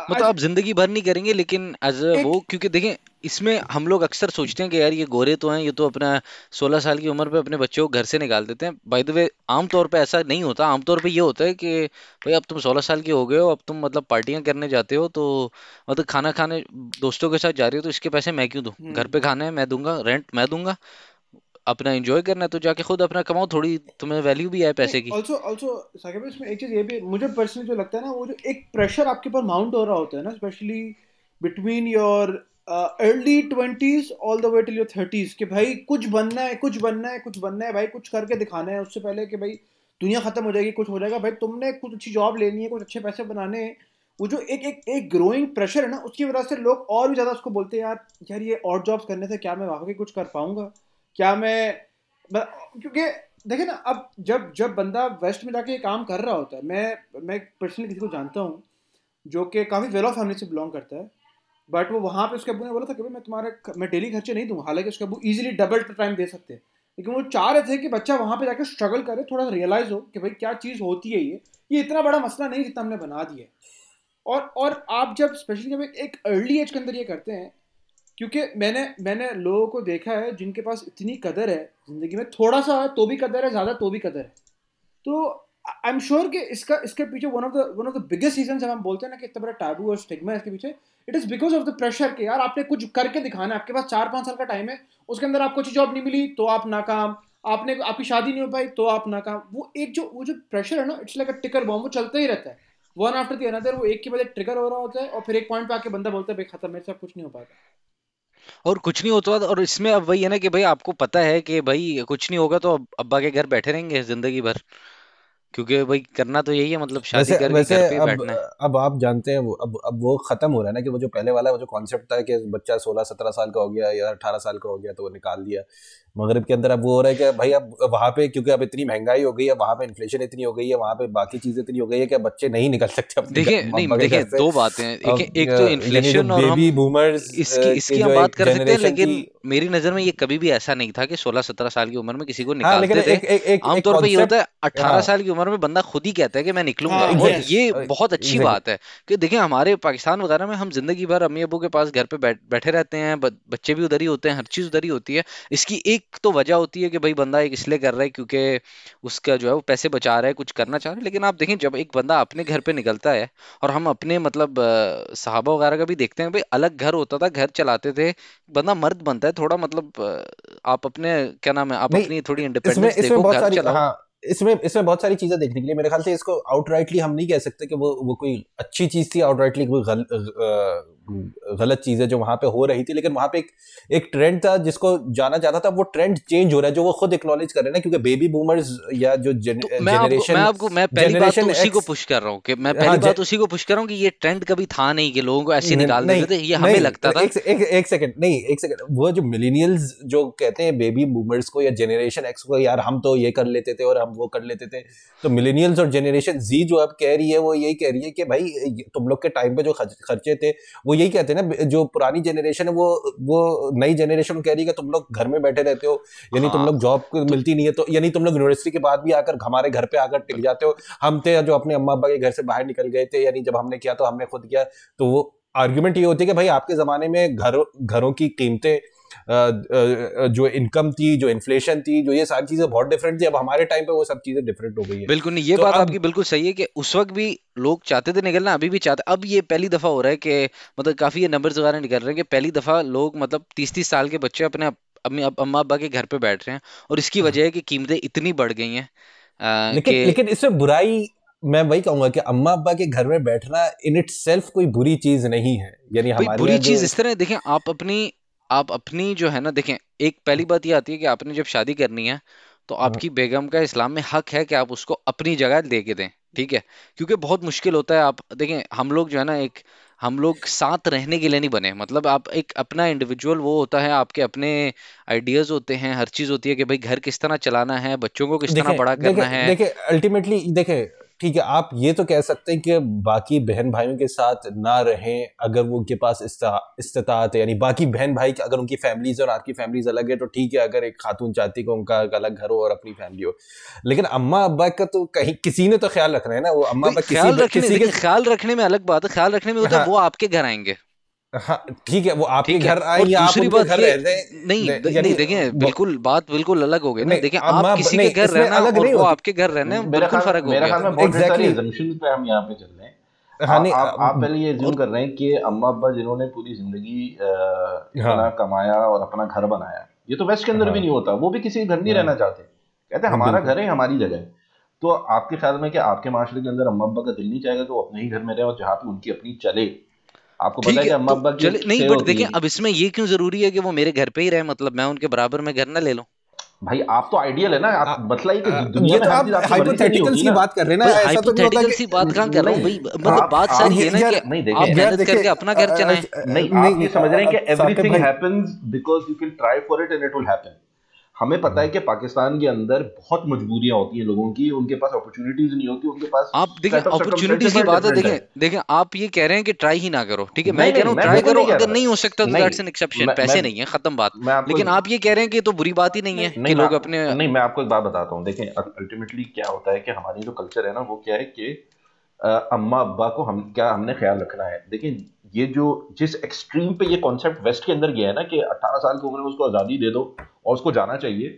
मतलब आप ज़िंदगी भर नहीं करेंगे लेकिन एज एक वो क्योंकि देखें इसमें हम लोग अक्सर सोचते हैं कि यार ये गोरे तो हैं ये तो अपना 16 साल की उम्र पे अपने बच्चों को घर से निकाल देते हैं। बाय द वे आम तौर पे ऐसा नहीं होता। आम तौर पे ये होता है कि भाई अब तुम 16 साल के हो गए हो अब तुम मतलब पार्टियाँ करने जाते हो तो मतलब खाना खाने दोस्तों के साथ जा रहे हो तो इसके पैसे मैं क्यों दूँ? घर हम्म पे खाना है मैं दूँगा रेंट मैं दूँगा। अपना एंजॉय करना है तो जाके खुद अपना कमाओ थोड़ी तुम्हें वैल्यू भी है पैसे की। ऑल्सो साकिब इसमें एक चीज़ ये भी मुझे पर्सनली जो लगता है ना वो जो एक प्रेशर आपके ऊपर माउंट हो रहा होता है ना specially between your early twenties all the way till your thirties कि भाई कुछ बनना है कुछ बनना है कुछ बनना है भाई कुछ करके दिखाना है उससे पहले कि भाई दुनिया खत्म हो जाएगी कुछ हो जाएगा। भाई तुमने कुछ अच्छी जॉब लेनी है कुछ अच्छे पैसे बनाने हैं वो जो एक एक एक ग्रोइंग प्रेशर है ना उसकी वजह से लोग और भी ज़्यादा उसको बोलते हैं यार यार ये और जॉब्स करने से क्या मैं वाकई कुछ कर पाऊँगा? क्या मैं क्योंकि देखिए ना, अब जब जब बंदा वेस्ट में जाके काम कर रहा होता है, मैं मैं पर्सनली किसी को जानता हूँ, जो कि काफ़ी वेल ऑफ़ फैमिली से बिलोंग करता है बट वो वहाँ पे उसके अबू ने बोला था कि भाई मैं तुम्हारे मैं डेली खर्चे नहीं दूँगा हालाँकि उसके अबू इजीली डबल टाइम दे सकते हैं, लेकिन वो चाह रहे थे कि बच्चा वहाँ पे जाकर स्ट्रगल करे, थोड़ा रियलाइज़ हो कि भाई क्या चीज़ होती है ये ये इतना बड़ा मसला नहीं जितना हमने बना दिया और और आप जब स्पेशली जब एक अर्ली एज के अंदर ये करते हैं क्योंकि मैंने मैंने लोगों को देखा है जिनके पास इतनी कदर है ज़िंदगी में थोड़ा सा है तो भी कदर है, ज़्यादा तो भी कदर है। तो आई एम श्योर कि इसका, इसके पीछे one of the one of the biggest reason जब हम बोलते हैं ना कि इतना बड़ा टाबू और स्टिग्मा है इसके पीछे it is because of the pressure के यार आपने कुछ करके दिखाना है, आपके पास चार पाँच साल का टाइम है, उसके अंदर आपको अच्छी जॉब नहीं मिली तो आप नाकाम, आपने, आपकी शादी नहीं हो पाई तो आप नाकाम। वो एक जो, वो जो प्रेशर है ना इट्स लाइक अ टिकर बॉम्ब वो चलता ही रहता है। वन आफ्टर दी अनदर वो एक के बाद ट्रिगर हो रहा होता है और फिर एक पॉइंट पे आके बंदा बोलता है, भाई खत्म, मेरे साथ कुछ नहीं हो पाता और कुछ नहीं होता और इसमें अब वही है ना कि भाई आपको पता है कि भाई कुछ नहीं होगा तो अब अब्बा के घर बैठे रहेंगे ज़िंदगी भर। क्योंकि भाई करना तो यही है मतलब शादी वैसे करके वैसे घर पे अब बैठना है। अब आप जानते हैं वो अब अब वो खत्म हो रहा है ना कि वो जो पहले वाला वो जो कॉन्सेप्ट था कि बच्चा सोलह सत्रह साल का हो गया या अठारह साल का हो गया तो वो निकाल दिया। मगरब के अंदर अब वो हो रहा है कि भाई अब वहाँ पे क्योंकि अब इतनी महँगाई हो गई है वहाँ पे इन्फ्लेशन इतनी हो गई है वहाँ पे बाकी चीज़ें इतनी हो गई है कि बच्चे नहीं निकल सकते देखिए नहीं देखिए दो बातें एक एक तो इन्फ्लेशन और हम बेबी बूमर्स इसकी इसकी हम बात कर सकते हैं लेकिन मेरी नज़र में ये कभी भी ऐसा नहीं था कि 16-17 साल की उम्र में किसी को हाँ निकालते थे। आमतौर पर ये होता है कॉन्सेप्ट 18 हाँ। साल की उम्र में बंदा खुद ही कहता है कि मैं निकलूँगा। हाँ और ये बहुत अच्छी बात है कि देखिए हमारे पाकिस्तान वगैरह में हम ज़िंदगी भर अम्मी अबू के पास घर पे बैठे रहते हैं बच्चे भी उधर ही होते हैं हर चीज़ उधर ही होती है। इसकी एक तो वजह होती है कि भाई बंदा एक इसलिए कर रहा है क्योंकि उसका जो है वो पैसे बचा रहा है कुछ करना चाह रहा है। लेकिन आप देखें जब एक बंदा अपने घर पे निकलता है और हम अपने मतलब अ, सहाबा वगैरह का भी देखते हैं भाई अलग घर होता था घर चलाते थे बंदा मर्द बनता है थोड़ा मतलब अ, आप अपने क्या नाम है आप नहीं अपनी थोड़ी इसमें इंडिपेंडेंस इसमें देखो बहुत घर सारी चलाओ। हाँ इसमें इसमें बहुत सारी चीज़ें देखने के लिए मेरे ख्याल से इसको आउटराइटली हम नहीं कह सकते कि वो वो कोई अच्छी चीज़ थी आउटराइटली कोई गल, अ, गलत चीज़ें जो वहाँ पे हो रही थी लेकिन वहाँ पे एक एक ट्रेंड था जिसको जाना जाता था वो ट्रेंड चेंज हो रहा है जो वो खुद एक्नॉलेज कर रहे हैं ना क्योंकि बेबी बूमर्स या जो तो मैं आपको मैं आपको मैं पहली बात तो उसी को पुश कर रहा हूँ कि मैं हाँ पहली जे- बात उसी को पुश कर रहा हूँ कि ये ट्रेंड कभी था नहीं कि लोगों को ऐसे निकाल देते थे ये हमें लगता था। एक एक एक सेकंड नहीं एक सेकंड वो जो मिलेनियल्स जो कहते हैं बेबी बूमर्स को या जनरेशन एक्स को यार हम तो ये कर लेते थे और हम वो कर लेते थे। तो मिलेनियल्स और जनरेशन जी जो अब कह रही है वो यही कह रही है कि भाई तुम लोग के टाइम पे जो खर्चे थे वो यही कहते हैं ना जो पुरानी जनरेशन है वो वो नई जनरेशन कह रही है कि तुम लोग घर में बैठे रहते हो यानी तुम हाँ। लोग जॉब मिलती नहीं है तो यानी तुम लोग यूनिवर्सिटी के बाद भी आकर हमारे घर पे आकर टिक जाते हो। हम थे जो अपने अम्मा अब्बा के घर से बाहर निकल गए थे यानी जब हमने किया तो हमने खुद किया तो वो आर्ग्यूमेंट ये होती है कि भाई आपके जमाने में घर घरों की कीमतें जो इनकम थी जो इन्फ्लेशन थी जो ये सारी चीज़ें बहुत डिफरेंट थी अब हमारे टाइम पे वो सब चीज़ें डिफरेंट हो गई है। बिल्कुल नहीं ये तो बात अब आपकी बिल्कुल सही है कि उस वक्त भी लोग चाहते थे निकलना अभी भी चाहते अब ये पहली दफ़ा हो रहा है कि मतलब काफ़ी ये नंबर्स वगैरह निकल रहे हैं कि पहली दफ़ा लोग मतलब तीस तीस साल के बच्चे अपने अप- अपने अप- अम्मा अब्बा के घर पे बैठ रहे हैं और इसकी वजह है कि कीमतें इतनी बढ़ गई हैं लेकिन लेकिन इसमें बुराई मैं वही कहूँगा कि अम्मा अब्बा के घर में बैठना इन इट सेल्फ कोई बुरी चीज़ नहीं है। यानी हमारे बुरी चीज़ इस तरह है, देखें आप अपनी आप अपनी जो है ना देखें एक पहली बात ये आती है कि आपने जब शादी करनी है तो हाँ, आपकी बेगम का इस्लाम में हक है कि आप उसको अपनी जगह दे के दें ठीक है? क्योंकि बहुत मुश्किल होता है आप देखें हम लोग जो है ना एक हम लोग साथ रहने के लिए नहीं बने मतलब आप एक अपना इंडिविजुअल वो होता है आपके अपने आइडियाज़ होते हैं हर चीज़ होती है कि भाई घर किस तरह चलाना है बच्चों को किस तरह देखें बड़ा करना देखें है। देखें अल्टीमेटली देखें ठीक है आप ये तो कह सकते हैं कि बाकी बहन भाइयों के साथ ना रहें अगर वो उनके पास इस्ता- इस्तात है यानी बाकी बहन भाई अगर उनकी फैमिलीज़ और आपकी फैमिलीज़ अलग है तो ठीक है अगर एक खातून चाहती को कि उनका अलग घर हो और अपनी फैमिली हो। लेकिन अम्मा अब्बा का तो कहीं किसी ने तो ख्याल रखना है ना वो अम्मा अब्बा किसी किसी के ख्याल रखने में अलग बात है ख्याल रखने में होता है हाँ। वो आपके घर आएँगे। हाँ ठीक है वो आपके घर आए या आप उनके घर रह हैं? नहीं नहीं देखें बिल्कुल बात बिल्कुल अलग हो गई ना। नहीं देखें आप किसी के घर रहना अलग नहीं वो आपके घर रहना बिल्कुल फ़र्क हो मेरा गया। ख्याल में बहुत सारी एग्जैक्टली assumptions पे हम यहाँ पे चल रहे हैं। हाँ आप नहीं आप आप पहले ये और कर रहे हैं कि अम्मा अब्बा जिन्होंने पूरी ज़िंदगी अ, इतना हाँ कमाया और अपना घर बनाया ये तो वेस्ट के अंदर भी हाँ। नहीं होता वो भी किसी के घर नहीं हाँ। रहना चाहते। कहते हाँ, हमारा घर है हमारी जगह है। तो आपके ख्याल में कि आपके माशरे के अंदर अम्मा अब्बा का दिल नहीं चाहेगा कि वो अपने ही घर में रहे और जहाँ पे उनकी अपनी चले? आपको पता है कि अम्मा तो अब्बा की चले नहीं बट होती देखें अब इसमें ये क्यों ज़रूरी है कि वो मेरे घर पे ही रहे? मतलब मैं उनके बराबर में घर ना ले लूँ? भाई आप तो आइडियल है ना। आप बतलाइए कि दुनिया में तो आप हाइपोथेटिकल्स की बात कर रहे हैं ना ऐसा तो नहीं होता कि बात कहाँ कर रहा हूँ? भाई मतलब बात सारी है ना कि नहीं देखिए आप देखें मेहनत करके अपना घर चलाएँ। नहीं आप ये समझ रहे हैं कि everything happens because you can try for it and it will happen हमें पता है कि पाकिस्तान के अंदर बहुत मजबूरियाँ होती हैं लोगों की उनके पास अपॉर्चुनिटीज़ नहीं होती उनके पास आप देखें सेट ऑफ़ अपॉर्चुनिटीज़ की बात है देखें देखें आप ये कह रहे हैं कि ट्राई ही ना करो ठीक है मैं कह रहा हूँ ट्राई करो अगर नहीं हो सकता तो दैट्स एन एक्सेप्शन पैसे नहीं है खत्म बात। लेकिन आप ये कह रहे हैं कि तो बुरी बात ही नहीं है कि लोग अपने नहीं मैं आपको एक बात बताता हूँ। देखें अल्टीमेटली क्या होता है कि हमारी जो कल्चर है ना वो क्या है कि अम्मा अब्बा को हम क्या हमने ख्याल रखना है? देखिए ये जो जिस एक्सट्रीम पे ये कॉन्सेप्ट वेस्ट के अंदर गया है ना कि 18 साल की उम्र में उसको आज़ादी दे दो और उसको जाना चाहिए।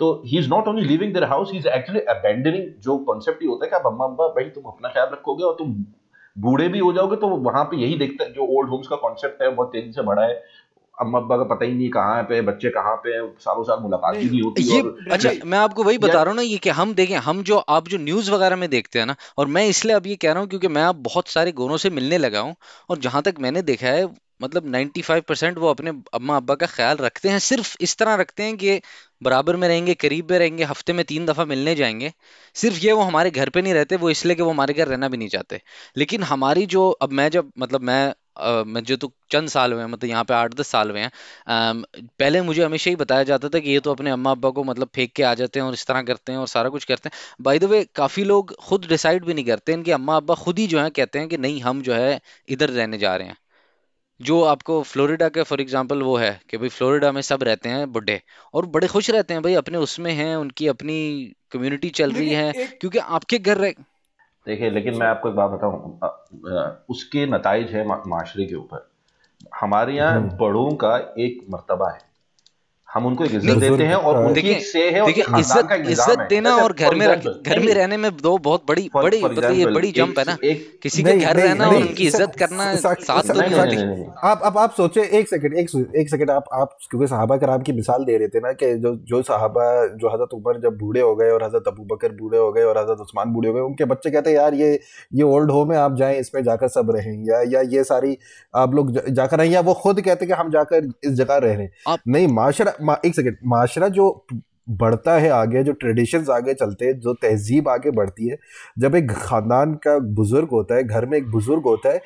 तो he is not only leaving their house he is actually abandoning जो कॉन्सेप्ट ही होता है कि अब अम्मा अब्बा भाई तुम अपना ख्याल रखोगे और तुम बूढ़े भी हो जाओगे तो वहाँ पे यही देखते हैं जो ओल्ड होम्स का कॉन्सेप्ट है बहुत तेज़ी से बढ़ा है। अम्मा अब्बा का पता ही नहीं कहाँ पे बच्चे कहाँ पे हैं सालों साल मुलाकात भी नहीं होती ये और अच्छा मैं आपको वही बता रहा हूँ ना ये कि हम देखें हम जो आप जो न्यूज़ वगैरह में देखते हैं ना और मैं इसलिए अब ये कह रहा हूँ क्योंकि मैं अब बहुत सारे गोरों से मिलने लगा हूँ और जहाँ तक मैंने देखा है मतलब 95% वो अपने अम्मा अब्बा का ख्याल रखते हैं, सिर्फ़ इस तरह रखते हैं कि बराबर में रहेंगे, करीब में रहेंगे, हफ़्ते में तीन दफ़ा मिलने जाएँगे। सिर्फ़ ये वो हमारे घर पे नहीं रहते, वो इसलिए कि वो हमारे घर रहना भी नहीं चाहते। लेकिन हमारी जो, अब मैं जब मतलब मैं मैं जो तो चंद साल हुए हैं मतलब यहाँ पे आठ दस साल हुए हैं पहले मुझे हमेशा ही बताया जाता था कि ये तो अपने अम्मा अब्बा को मतलब फेंक के आ जाते हैं और इस तरह करते हैं और सारा कुछ करते हैं। बाय द वे काफ़ी लोग खुद डिसाइड भी नहीं करते, इनके अम्मा अब्बा खुद ही जो है कहते हैं कि नहीं, हम जो है इधर रहने जा रहे हैं। जो आपको फ्लोरिडा के फॉर एग्जांपल वो है कि भाई फ्लोरिडा में सब रहते हैं बुढ़े और बड़े खुश रहते हैं भाई अपने उसमें हैं उनकी अपनी कम्युनिटी चल रही है क्योंकि आपके घर रह देखिए लेकिन मैं आपको एक बात बताऊँ उसके नतज है माशरे के ऊपर। हमारे यहाँ हम्म। बड़ों का एक मरतबा है। हम उनको एक इज़्ज़त देते हैं और उनकी से है और देखिए इज़्ज़त का इज़्ज़त देना और घर में घर में रहने में दो बहुत बड़ी बड़ी मतलब ये बड़ी जंप है ना। किसी के घर रहना और उनकी इज़्ज़त करना सा- सात सा- दुनिया नहीं नहीं आप आप आप सोचे एक सेकंड एक एक सेकंड आप आप क्योंकि सहाबा कराम की मिसाल दे रहे थे ना कि जो जो सहाबा जो हज़रत उमर जब बूढ़े हो गए और हज़रत अबू बकर बूढ़े हो गए और हज़रत उस्मान बूढ़े हो गए उनके बच्चे कहते हैं यार ये ये ओल्ड होम है आप जाएँ इसमें जाकर सब रहें या या ये सारी आप लोग जाकर रहें या वो खुद कहते हैं कि हम जाकर इस जगह रह रहे हैं। नहीं माशरा मा, एक सेकेंड माशरा जो बढ़ता है आगे जो ट्रेडिशंस आगे चलते हैं जो तहजीब आगे बढ़ती है जब एक खानदान का बुज़ुर्ग होता है घर में एक बुज़ुर्ग होता है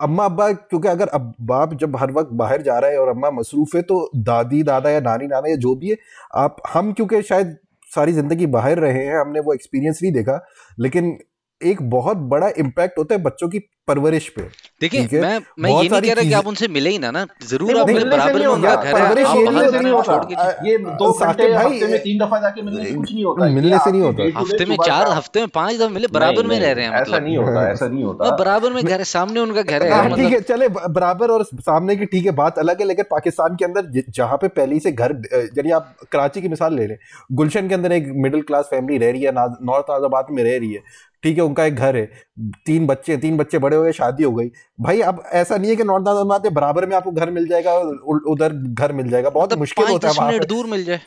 अम्मा अब्बा क्योंकि अगर अब बाप जब हर वक्त बाहर जा रहा है और अम्मा मसरूफ है तो दादी दादा या नानी नाना या जो भी है आप हम क्योंकि शायद सारी ज़िंदगी बाहर रहे हैं हमने वो एक्सपीरियंस नहीं देखा लेकिन एक बहुत बड़ा इम्पैक्ट होता है बच्चों की परवरिश पे। देखिए मैं मैं ये नहीं कह रहा कि आप उनसे मिले ही ना ना। ज़रूर आप मिले बराबर में उनका घर है। परवरिश आप ये बाहर में छोड़ के ये दो घंटे भाई हफ़्ते में तीन दफ़ा जाके मिलने से कुछ नहीं होता मिलने से नहीं होता। हफ़्ते में चार हफ़्ते में पाँच दफ़ा मिले बराबर में रह रहे हैं ऐसा मतलब नहीं होता ऐसा नहीं होता। बराबर में घर है सामने उनका घर है। हाँ ठीक मतलब है चले बराबर और सामने की ठीक है बात अलग है लेकिन पाकिस्तान के अंदर जहाँ पे पहले से घर यानी आप कराची की मिसाल ले लें गुलशन के अंदर एक मिडिल क्लास फैमिली रह रही है नॉर्थ आजाबाद में रह रही है। ठीक है उनका एक घर है तीन बच्चे तीन बच्चे बड़े हो गए शादी हो गई। भाई अब ऐसा नहीं है कि नॉर्थ दादा बराबर में आपको घर मिल जाएगा उधर घर मिल जाएगा बहुत मतलब मुश्किल होता है दूर मिल जाए।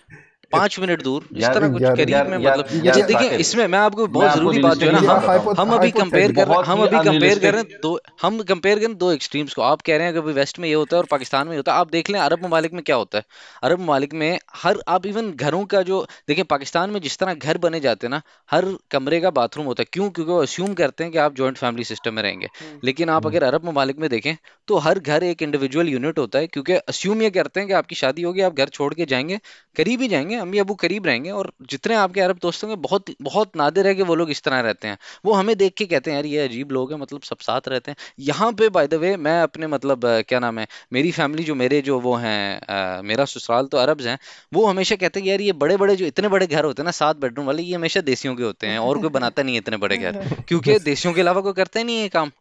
पाँच मिनट दूर इस तरह कुछ यार करीब में मतलब अच्छा देखिए इसमें मैं आपको बहुत ज़रूरी बात जो है ना हम हम अभी कंपेयर कर बहुत हम अभी कंपेयर कर रहे हैं दो हम कंपेयर करें दो एक्सट्रीम्स को। आप कह रहे हैं कि वेस्ट में ये होता है और पाकिस्तान में होता है आप देख लें अरब ममालिक में क्या होता है। अरब ममालिक में हर आप इवन घरों का जो देखिए पाकिस्तान में जिस तरह घर बने जाते हैं ना हर कमरे का बाथरूम होता है। क्यों? क्योंकि वो अस्यूम करते हैं कि आप जॉइंट फैमिली सिस्टम में रहेंगे। लेकिन आप अगर अरब ममालिक में देखें तो हर घर एक इंडिविजुअल यूनिट होता है क्योंकि अस्यूम ये करते हैं कि आपकी शादी होगी आप घर छोड़ के जाएँगे करीब ही जाएँगे अम्मी अबू करीब रहेंगे और जितने आपके अरब दोस्त होंगे बहुत बहुत नादिर है कि वो लोग इस तरह रहते हैं। वो हमें देख के कहते हैं यार ये अजीब लोग हैं मतलब सब साथ रहते हैं। यहाँ पे बाय द वे मैं अपने मतलब क्या नाम है मेरी फैमिली जो मेरे जो वो हैं मेरा ससुराल तो अरब्स हैं वो हमेशा कहते हैं यार ये बड़े बड़े जो इतने बड़े घर होते हैं ना सात बेडरूम वाले ये हमेशा देसियों के होते हैं और कोई बनाता नहीं है इतने बड़े घर [LAUGHS] क्योंकि देसियों के अलावा कोई करते नहीं है काम।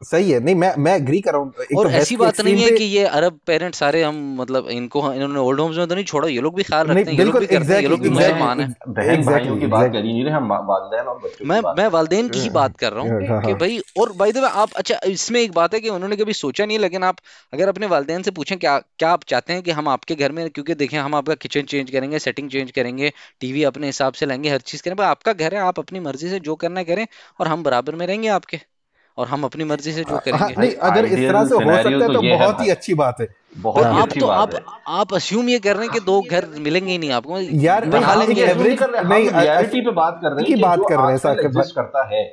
सही है। नहीं मैं मैं एग्री कर रहा हूँ। और तो ऐसी के बात नहीं है कि ये अरब पेरेंट्स सारे हम मतलब इनको इन्होंने ओल्ड होम्स में तो नहीं छोड़ा ये लोग भी ख्याल रखते हैं ये लोग भी करते हैं ये लोग भी मुसलमान हैं बहन भाइयों की बात कर एग्जैक्टली नहीं रहे हम वालदेन और बच्चों मैं की बात मैं वालदेन की ही बात कर रहा हूँ हाँ कि हाँ। भाई और बाय द वे आप अच्छा इसमें एक बात है कि उन्होंने कभी सोचा नहीं है लेकिन आप अगर अपने वालदेन से पूछें क्या क्या आप चाहते हैं कि हम आपके घर में क्योंकि देखें हम आपका किचन चेंज करेंगे सेटिंग चेंज करेंगे टीवी अपने हिसाब से लाएँगे हर चीज़ करें भाई आपका घर है आप अपनी मर्ज़ी से जो करना करें और हम बराबर में रहेंगे आपके। और हम अपनी मर्ज़ी से जो हाँ करेंगे। नहीं अगर इस तरह से हो सकता है तो तो ये बहुत ही अच्छी बात है। बहुत ही आप अच्छी तो बात आप है। आप अस्यूम ये कर रहे हैं कि दो घर मिलेंगे ही नहीं आपको। यार नहीं बना लेंगे। एवरेज कर रहे नहीं हम रियलिटी पे बात कर रहे हैं कि बात कर रहे हैं साकिब करता है।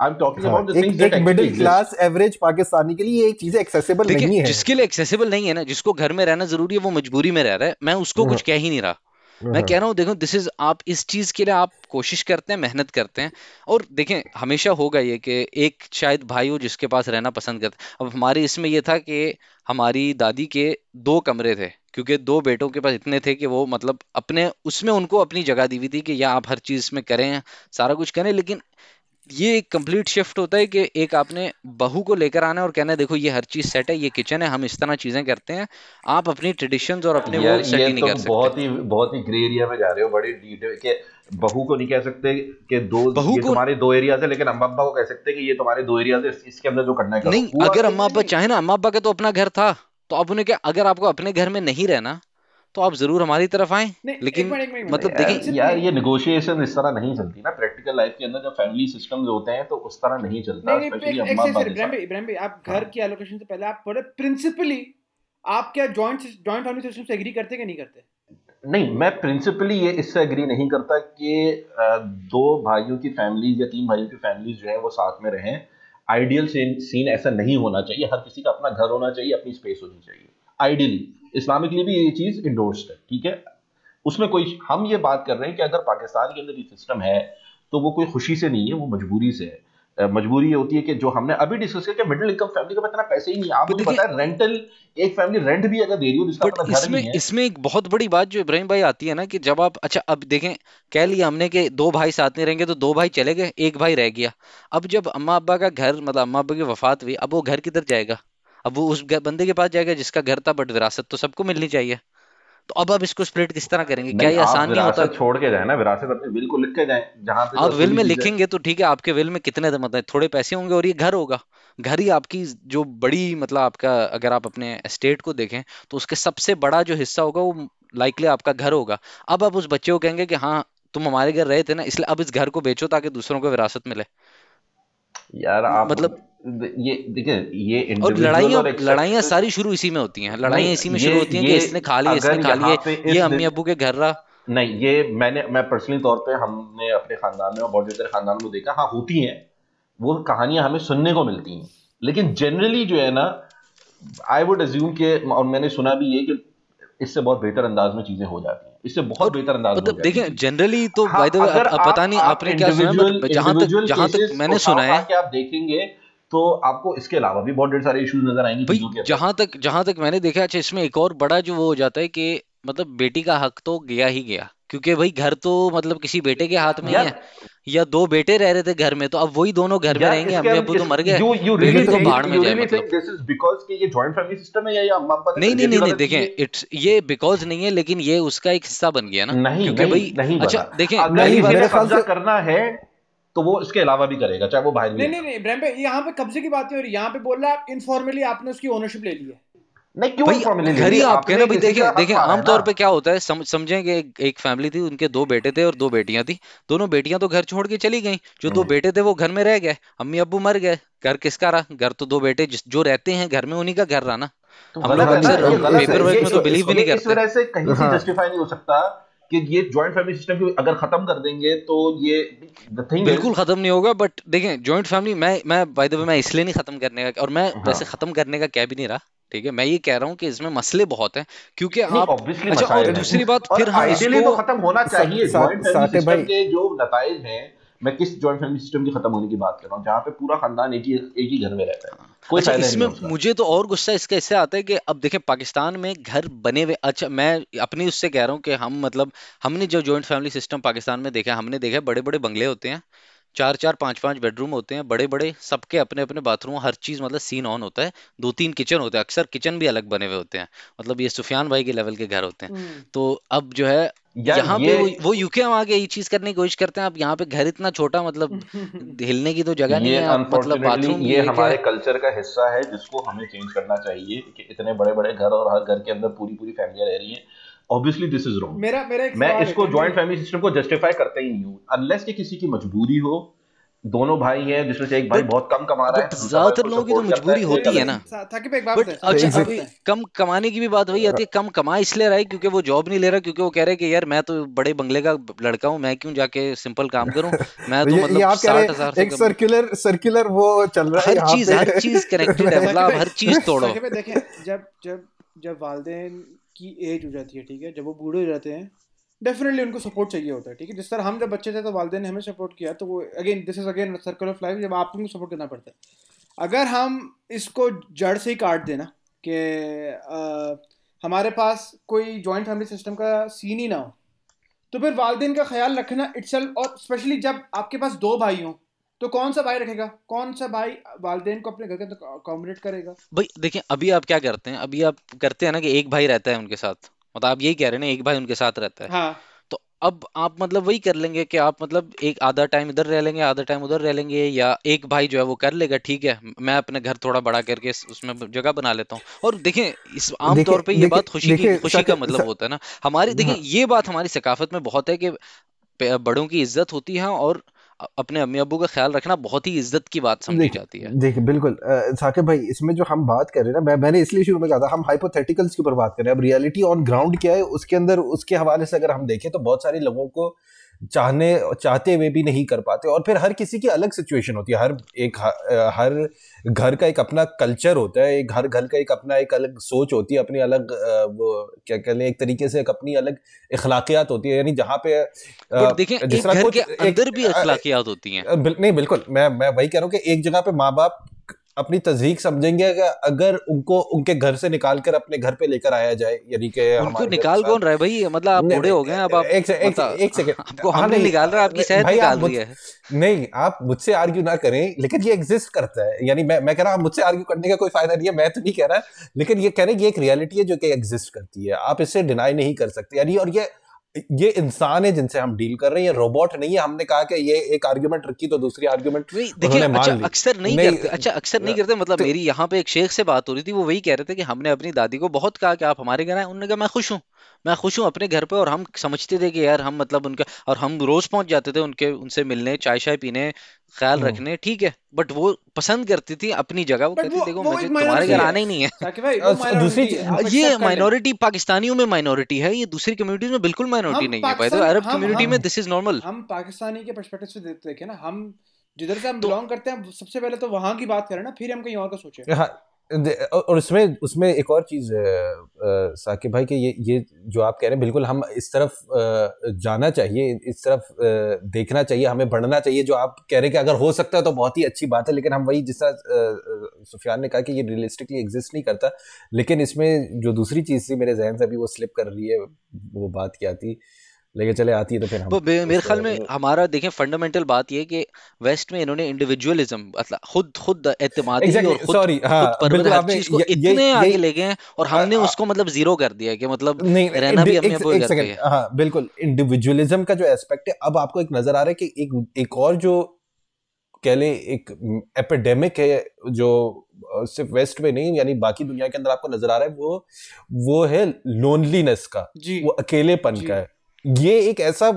I am talking about the एक that middle class average Pakistani के लिए ये चीज़ें एक्सेसिबल नहीं है। जिसके लिए एक्सेसिबल नहीं है ना जिसको घर में रहना ज़रूरी है वो मजबूरी में रह रहा है। मैं उसको हाँ कुछ कह ही नहीं रहा। मैं हाँ। कह रहा हूँ देखो दिस इज़ आप इस चीज़ के लिए आप कोशिश करते हैं मेहनत करते हैं। और देखें हमेशा होगा ये कि एक शायद भाई हो जिसके पास रहना पसंद करते अब हमारे इसमें ये था कि हमारी दादी के दो कमरे थे क्योंकि दो बेटों के पास इतने थे कि वो मतलब अपने उसमें उनको अपनी जगह दी हुई थी कि या आप हर चीज़ में करें सारा कुछ करें लेकिन ये एक कंप्लीट शिफ्ट होता है कि एक आपने बहू को लेकर आना और कहना देखो ये हर चीज़ सेट है ये किचन है हम इस तरह चीज़ें करते हैं। आप अपनी ट्रेडिशंस और अपने वो सेट ये नहीं तो कर सकते। बहुत ही बहुत ही ग्रे एरिया में जा रहे हो बड़ी डिटेल के बहू को नहीं कह सकते कि दो बहू ये को तुम्हारे दो एरिया है लेकिन अम्मा अब्बा को कह सकते हैं कि ये तुम्हारे दो एरिया है इसके अंदर जो करना है नहीं अगर अम्मा अब्बा चाहे ना अम्मा अब्बा का तो अपना घर था तो अब उन्हें क्या अगर आपको अपने घर में नहीं रहना तो आप ज़रूर हमारी तरफ़ आए एक लेकिन एक मिनट मतलब यार देखें प्रिंसिपली यार ये नेगोशिएशन इस तरह नहीं चलती ना प्रैक्टिकल लाइफ के अंदर जब फैमिली सिस्टम्स होते हैं तो उस तरह नहीं चलता नहीं नहीं स्पेशली आप हाँ। घर की एलोकेशन से पहले आप बड़े प्रिंसिपली आप क्या जॉइंट जॉइंट फैमिली सिस्टम से एग्री करते हैं कि नहीं करते? नहीं मैं प्रिंसिपली ये इससे एग्री नहीं करता कि दो भाइयों की फैमिलीज़ या तीन भाइयों की फैमिलीज़ जो है वो साथ में रहें। आइडियल सीन ऐसा नहीं होना चाहिए। हर किसी का अपना घर होना चाहिए अपनी स्पेस होनी चाहिए। आइडियली इस्लामिकली भी ये चीज़ इंडोर्स्ड है ठीक है? उसमें कोई हम ये बात कर रहे हैं कि अगर पाकिस्तान के अंदर ये सिस्टम है तो वो कोई खुशी से नहीं है वो मजबूरी से है। मजबूरी ये होती है कि जो हमने अभी डिस्कस किया कि मिडिल इनकम फैमिली का इतना पैसे ही नहीं। आप मुझे पता है रेंटल एक फैमिली रेंट भी अगर दे रही हो जिसका अपना घर इसमें नहीं है। इसमें एक बहुत बड़ी बात जो इब्राहिम भाई आती है ना कि जब आप अच्छा अब देखें कह लिया हमने कि दो भाई साथ में रहेंगे तो दो भाई चले गए एक भाई रह गया। अब जब अम्मा अब्बा का घर मतलब अम्मा अब्बा की वफात हुई अब वो घर किधर जाएगा? अब वो उस बंदे के पास जाएगा जिसका घर था बट विरासत तो सबको मिलनी चाहिए। तो अब आप इसको स्प्लिट किस तरह करेंगे? क्या ये आसान नहीं होता? छोड़ के जाए ना विरासत अपने विल को लिख के जाए जहाँ पे आप विल में लिखेंगे तो ठीक है आपके विल में कितने मतलब थोड़े पैसे होंगे और ये घर होगा। घर ही आपकी जो बड़ी मतलब आपका अगर आप अपने एस्टेट को देखें तो उसके सबसे बड़ा जो हिस्सा होगा वो लाइकली आपका घर होगा। अब आप उस बच्चे को कहेंगे कि हाँ तुम हमारे घर रहे थे ना इसलिए अब इस घर को बेचो ताकि दूसरों को विरासत मिले। यार आप मतलब ये देखिए ये और लड़ाइयाँ लड़ाइयाँ सारी शुरू इसी में होती हैं। लड़ाइयाँ इसी में शुरू होती हैं कि इसने खा लिया इसने खा लिया ये अम्मी अब्बू के घर रहा। नहीं ये मैंने मैं पर्सनली तौर पे हमने अपने खानदान में और बहुत सारे खानदान में देखा हाँ होती हैं। वो कहानियाँ हमें सुनने को मिलती हैं। लेकिन जनरली जो है ना आई वुड अज्यूम के और मैंने सुना भी ये कि इससे बहुत बेहतर अंदाज में चीज़ें हो जाती हैं। इससे बहुत बेहतर अंदाज मतलब जाती हैं। देखें जनरली तो हाँ बाय द वे अब पता नहीं आपने क्या सुना जहाँ तक जहाँ तक मैंने सुना है आप देखेंगे तो आपको इसके अलावा भी बहुत ढेर सारे इश्यूज़ नज़र आएँगे भाई जहाँ तक जहाँ तक मैंने देखा अच्छा इसमें एक और बड़ा जो वो हो जाता है कि मतलब बेटी का हक तो गया ही गया। क्योंकि भाई घर तो मतलब किसी बेटे के हाथ में है या दो बेटे रह रहे थे घर में तो अब वही दोनों घर में रहेंगे अम्मी अं- तो मर गए। बेटी तो बाहर में जाए मतलब। ये जॉइंट फैमिली सिस्टम है या नहीं नहीं नहीं देखें इट्स ये बिकॉज़ नहीं है लेकिन ये उसका एक हिस्सा बन गया ना। क्योंकि भाई अच्छा देखें करना है तो वो इसके अलावा भी करेगा चाहे वो बाहर नहीं नहीं नहीं इब्राहिम भाई यहाँ पे कब्जे की बात नहीं हो रही? यहाँ पे बोल रहा है इनफॉर्मली आपने उसकी ओनरशिप ले ली है। नहीं क्यों घर ही आप कहना भाई किसी देखें का हक देखें मारा है आमतौर पे क्या होता है सम, समझें कि एक, एक फैमिली थी उनके दो बेटे थे और दो बेटियाँ थी। दोनों बेटियाँ तो घर छोड़ के चली गई। जो दो हम्म, बेटे थे वो घर में रह गए। अम्मी अब्बू मर गए। घर किसका रहा? घर तो दो बेटे जो रहते हैं घर में उन्हीं का घर रहा ना। तो हम लोग अक्सर पेपर वर्क में तो बिलीव भी नहीं इस करते। वजह से कहीं से हाँ। जस्टिफाई नहीं हो सकता कि ये जॉइंट फैमिली सिस्टम को अगर खत्म कर देंगे तो ये द थिंग बिल्कुल खत्म नहीं होगा बट देखें जॉइंट फैमिली मैं मैं बाय द वे मैं इसलिए नहीं खत्म करने का और मैं हाँ। वैसे खत्म करने का क्या भी नहीं रहा ठीक है? मैं ये कह रहा हूँ कि इसमें मसले बहुत हैं क्योंकि आप अच्छा और दूसरी बात फिर हम इसको तो खत्म होना चाहिए सा, जॉइंट फैमिली सिस्टम के जो नतज हैं मैं किस जॉइंट फैमिली सिस्टम की खत्म होने की बात कर रहा हूँ जहाँ पे पूरा खानदान एक ही एक ही घर में रहता है। कोई अच्छा फ़ायदा इसमें मुझे तो और गुस्सा इसका इससे आता है कि अब देखें पाकिस्तान में घर बने हुए अच्छा मैं अपनी उससे कह रहा हूँ कि हम मतलब हमने जो जॉइंट फैमिली सिस्टम पाकिस्तान में देखा हमने देखा बड़े बड़े बंगले होते हैं चार चार पाँच पाँच बेडरूम होते हैं बड़े बड़े सबके अपने अपने बाथरूम हर चीज़ मतलब सीन ऑन होता है। दो तीन किचन होते हैं अक्सर किचन भी अलग बने हुए होते हैं। मतलब ये सुफियान भाई के लेवल के घर होते हैं। हम्म। तो अब जो है यहाँ पे ये वो वो यूके में आके ये चीज़ करने की कोशिश करते हैं। आप यहाँ पे घर इतना छोटा मतलब [LAUGHS] हिलने की तो जगह नहीं है। मतलब बाथरूम ये हमारे कल्चर का हिस्सा है जिसको हमें चेंज करना चाहिए कि इतने बड़े बड़े घर और हर घर के अंदर पूरी पूरी फैमिलियाँ रह रही हैं। ऑब्वियसली दिस इज़ रॉन्ग मेरा मेरा एक मैं इसको जॉइंट फैमिली सिस्टम को जस्टिफाई करता ही नहीं हूँ। अनलेस कि किसी की मजबूरी हो दोनों भाई हैं जिसमें से एक भाई बहुत कम कमा रहा है ज़्यादातर लोगों की तो मजबूरी होती है ना। ताकि एक बात बट अच्छा अभी कम कमाने की भी बात वही आती है कम कमा इसलिए रहा है क्योंकि वो जॉब नहीं ले रहा क्योंकि वो कह रहे हैं कि यार मैं तो बड़े बंगले का लड़का हूँ मैं क्यों जाके सिंपल काम करूँ? [LAUGHS] मैं तो मतलब साठ हज़ार से एक सर्कुलर सर्कुलर वो चल रहा है हर चीज़ हर चीज़ कनेक्टेड [LAUGHS] है मतलब हर चीज़ तोड़ो। जब जब जब वालदेन की एज हो जाती है, ठीक है? जब वो बूढ़े हो जाते हैं डेफिनेटली उनको सपोर्ट चाहिए होता है, ठीक है? जिस तरह हम जब बच्चे थे तो वालदे ने हमें सपोर्ट किया तो वो again this is again circle of life जब आपको सपोर्ट करना पड़ता है। अगर हम इसको जड़ से ही काट देना कि हमारे पास कोई जॉइंट फैमिली सिस्टम का सीन ही ना हो तो फिर वालदेन का ख्याल रखना इट्सल्फ और स्पेशली जब आपके पास दो भाई हों तो कौन सा भाई रखेगा? कौन सा भाई वालदेन को अपने घर के अंदर अकोमोडेट करेगा? भाई देखिए अभी आप क्या करते हैं? अभी आप करते हैं ना कि एक भाई रहता है उनके साथ। मतलब आप यही कह रहे हैं ना एक भाई उनके साथ रहता है। हाँ। तो अब आप मतलब वही कर लेंगे कि आप मतलब एक आधा टाइम इधर रह लेंगे आधा टाइम उधर रह लेंगे या एक भाई जो है वो कर लेगा ठीक है मैं अपने घर थोड़ा बड़ा करके उसमें जगह बना लेता हूँ। और देखें इस आम तौर पे ये बात खुशी की खुशी का मतलब होता है ना। हमारी देखिए हाँ। ये बात हमारी सकाफत में बहुत है कि बड़ों की इज़्ज़त होती है और अपने अम्मी अबू का ख्याल रखना बहुत ही इज़्ज़त की बात समझी जाती है। देखिए बिल्कुल साकिब भाई इसमें जो हम बात कर रहे हैं ना मैं मैंने इसलिए शुरू में कहा था हम हाइपोथेटिकल्स के ऊपर बात कर रहे हैं। अब रियलिटी ऑन ग्राउंड क्या है उसके अंदर उसके हवाले से अगर हम देखें तो बहुत सारे लोगों को चाहने चाहते हुए भी नहीं कर पाते और फिर हर किसी की अलग सिचुएशन होती है। हर एक हर घर का एक अपना कल्चर होता है एक हर घर का एक अपना एक अलग सोच होती है अपनी अलग वो क्या कह लें एक तरीके से एक अपनी अलग इखलाकियात होती है। यानी जहाँ पे जिस तरह अंदर भी अखलाकियात होती हैं। नहीं बिल्कुल मैं मैं वही कह रहा हूँ कि एक जगह पे माँ बाप अपनी तजदीक समझेंगे कि अगर उनको उनके घर से निकाल कर अपने घर पे लेकर आया जाए यानी कि उनको निकाल कौन रहा है भाई? मतलब आप बूढ़े हो गए अब आप एक से, एक, मतलब एक सेकंड। आपको हाँ हम नहीं निकाल रहे आपकी सेहत निकाल रही है। नहीं आप मुझसे आर्ग्यू ना करें लेकिन ये एग्जिस्ट करता है। यानी मैं मैं कह रहा हूँ मुझसे आर्ग्यू करने का कोई फ़ायदा नहीं है मैं तो नहीं कह रहा लेकिन ये कह रहे हैं ये एक रियलिटी है जो कि एग्जिस्ट करती है। आप इसे डिनाई नहीं कर सकते। यानी और ये ये इंसान है जिनसे हम डील कर रहे हैं ये रोबोट नहीं है। हमने कहा कि ये एक आर्ग्यूमेंट रखी तो दूसरी आर्ग्यूमेंट देखिए अच्छा अक्सर नहीं नहीं करते अच्छा अक्सर नहीं करते मतलब तो मेरी यहाँ पे एक शेख से बात हो रही थी वो वही कह रहे थे कि हमने अपनी दादी को बहुत कहा कि आप हमारे घर आए उन्होंने कहा मैं खुश हूँ। मैं खुश हूँ अपने घर पे और हम समझते थे कि यार हम मतलब उनका और हम रोज पहुँच जाते थे उनके उनसे मिलने चाय शाय पीने ख्याल हम्म। रखने ठीक है। बट वो पसंद करती थी अपनी जगह वो बट कहती वो देखो वो मुझे एक तुम्हारे माइनॉरिटी घर है। आना ही नहीं है। साकिब भाई वो और दूसरी माइनॉरिटी है। आप ये एक्सेप्ट कर लें माइनॉरिटी पाकिस्तानियों में माइनॉरिटी है ये दूसरी कम्युनिटीज में बिल्कुल माइनॉरिटी हम नहीं है भाई तो पाकिस्तान अरब हम कम्युनिटी में दिस इज़ नॉर्मल हम पाकिस्तानी के पर्सपेक्टिव से देख- देखें ना हम जिधर से हम तो बिलोंग करते हैं सबसे पहले तो वहाँ की बात करें ना फिर हम कहीं और का सोचें। हाँ और उसमें उसमें एक और चीज़ है साकिब भाई, कि ये ये जो आप कह रहे हैं, बिल्कुल हम इस तरफ़ जाना चाहिए, इस तरफ़ देखना चाहिए, हमें बढ़ना चाहिए, जो आप कह रहे हैं कि अगर हो सकता है तो बहुत ही अच्छी बात है, लेकिन हम वही जिस तरह सुफियान ने कहा कि ये रियलिस्टिकली एग्जिस्ट नहीं करता, लेकिन इसमें जो दूसरी चीज़ थी, मेरे जहन से अभी वो स्लिप कर रही है, वो बात क्या थी लेकिन चले आती है तो फिर हम वो बे- मेरे ख्याल पर में हमारा देखें फंडामेंटल बात ये कि वेस्ट में इन्होंने इंडिविजुअलिज्म मतलब खुद खुद एतमादी और एग्जैक्टली खुद सॉरी खुद हाँ परवर बिल्कुल हर आपने चीज़ को ये ये इतने आगे ले गए हैं और हमने आ, उसको मतलब ज़ीरो कर दिया कि मतलब नहीं रहना भी नहीं, अपने एक, अब्बू के एक घर पे सेकंड ही। है हाँ बिल्कुल इंडिविजुअलिज्म का जो एस्पेक्ट है अब आपको एक नज़र आ रहा है कि एक एक और जो कह लें एक एपिडेमिक है जो सिर्फ़ वेस्ट में नहीं यानी बाकी दुनिया के अंदर आपको नज़र आ रहा है वो वो है लोनलीनेस का जी। वो अकेलेपन जी। का है। ये एक ऐसा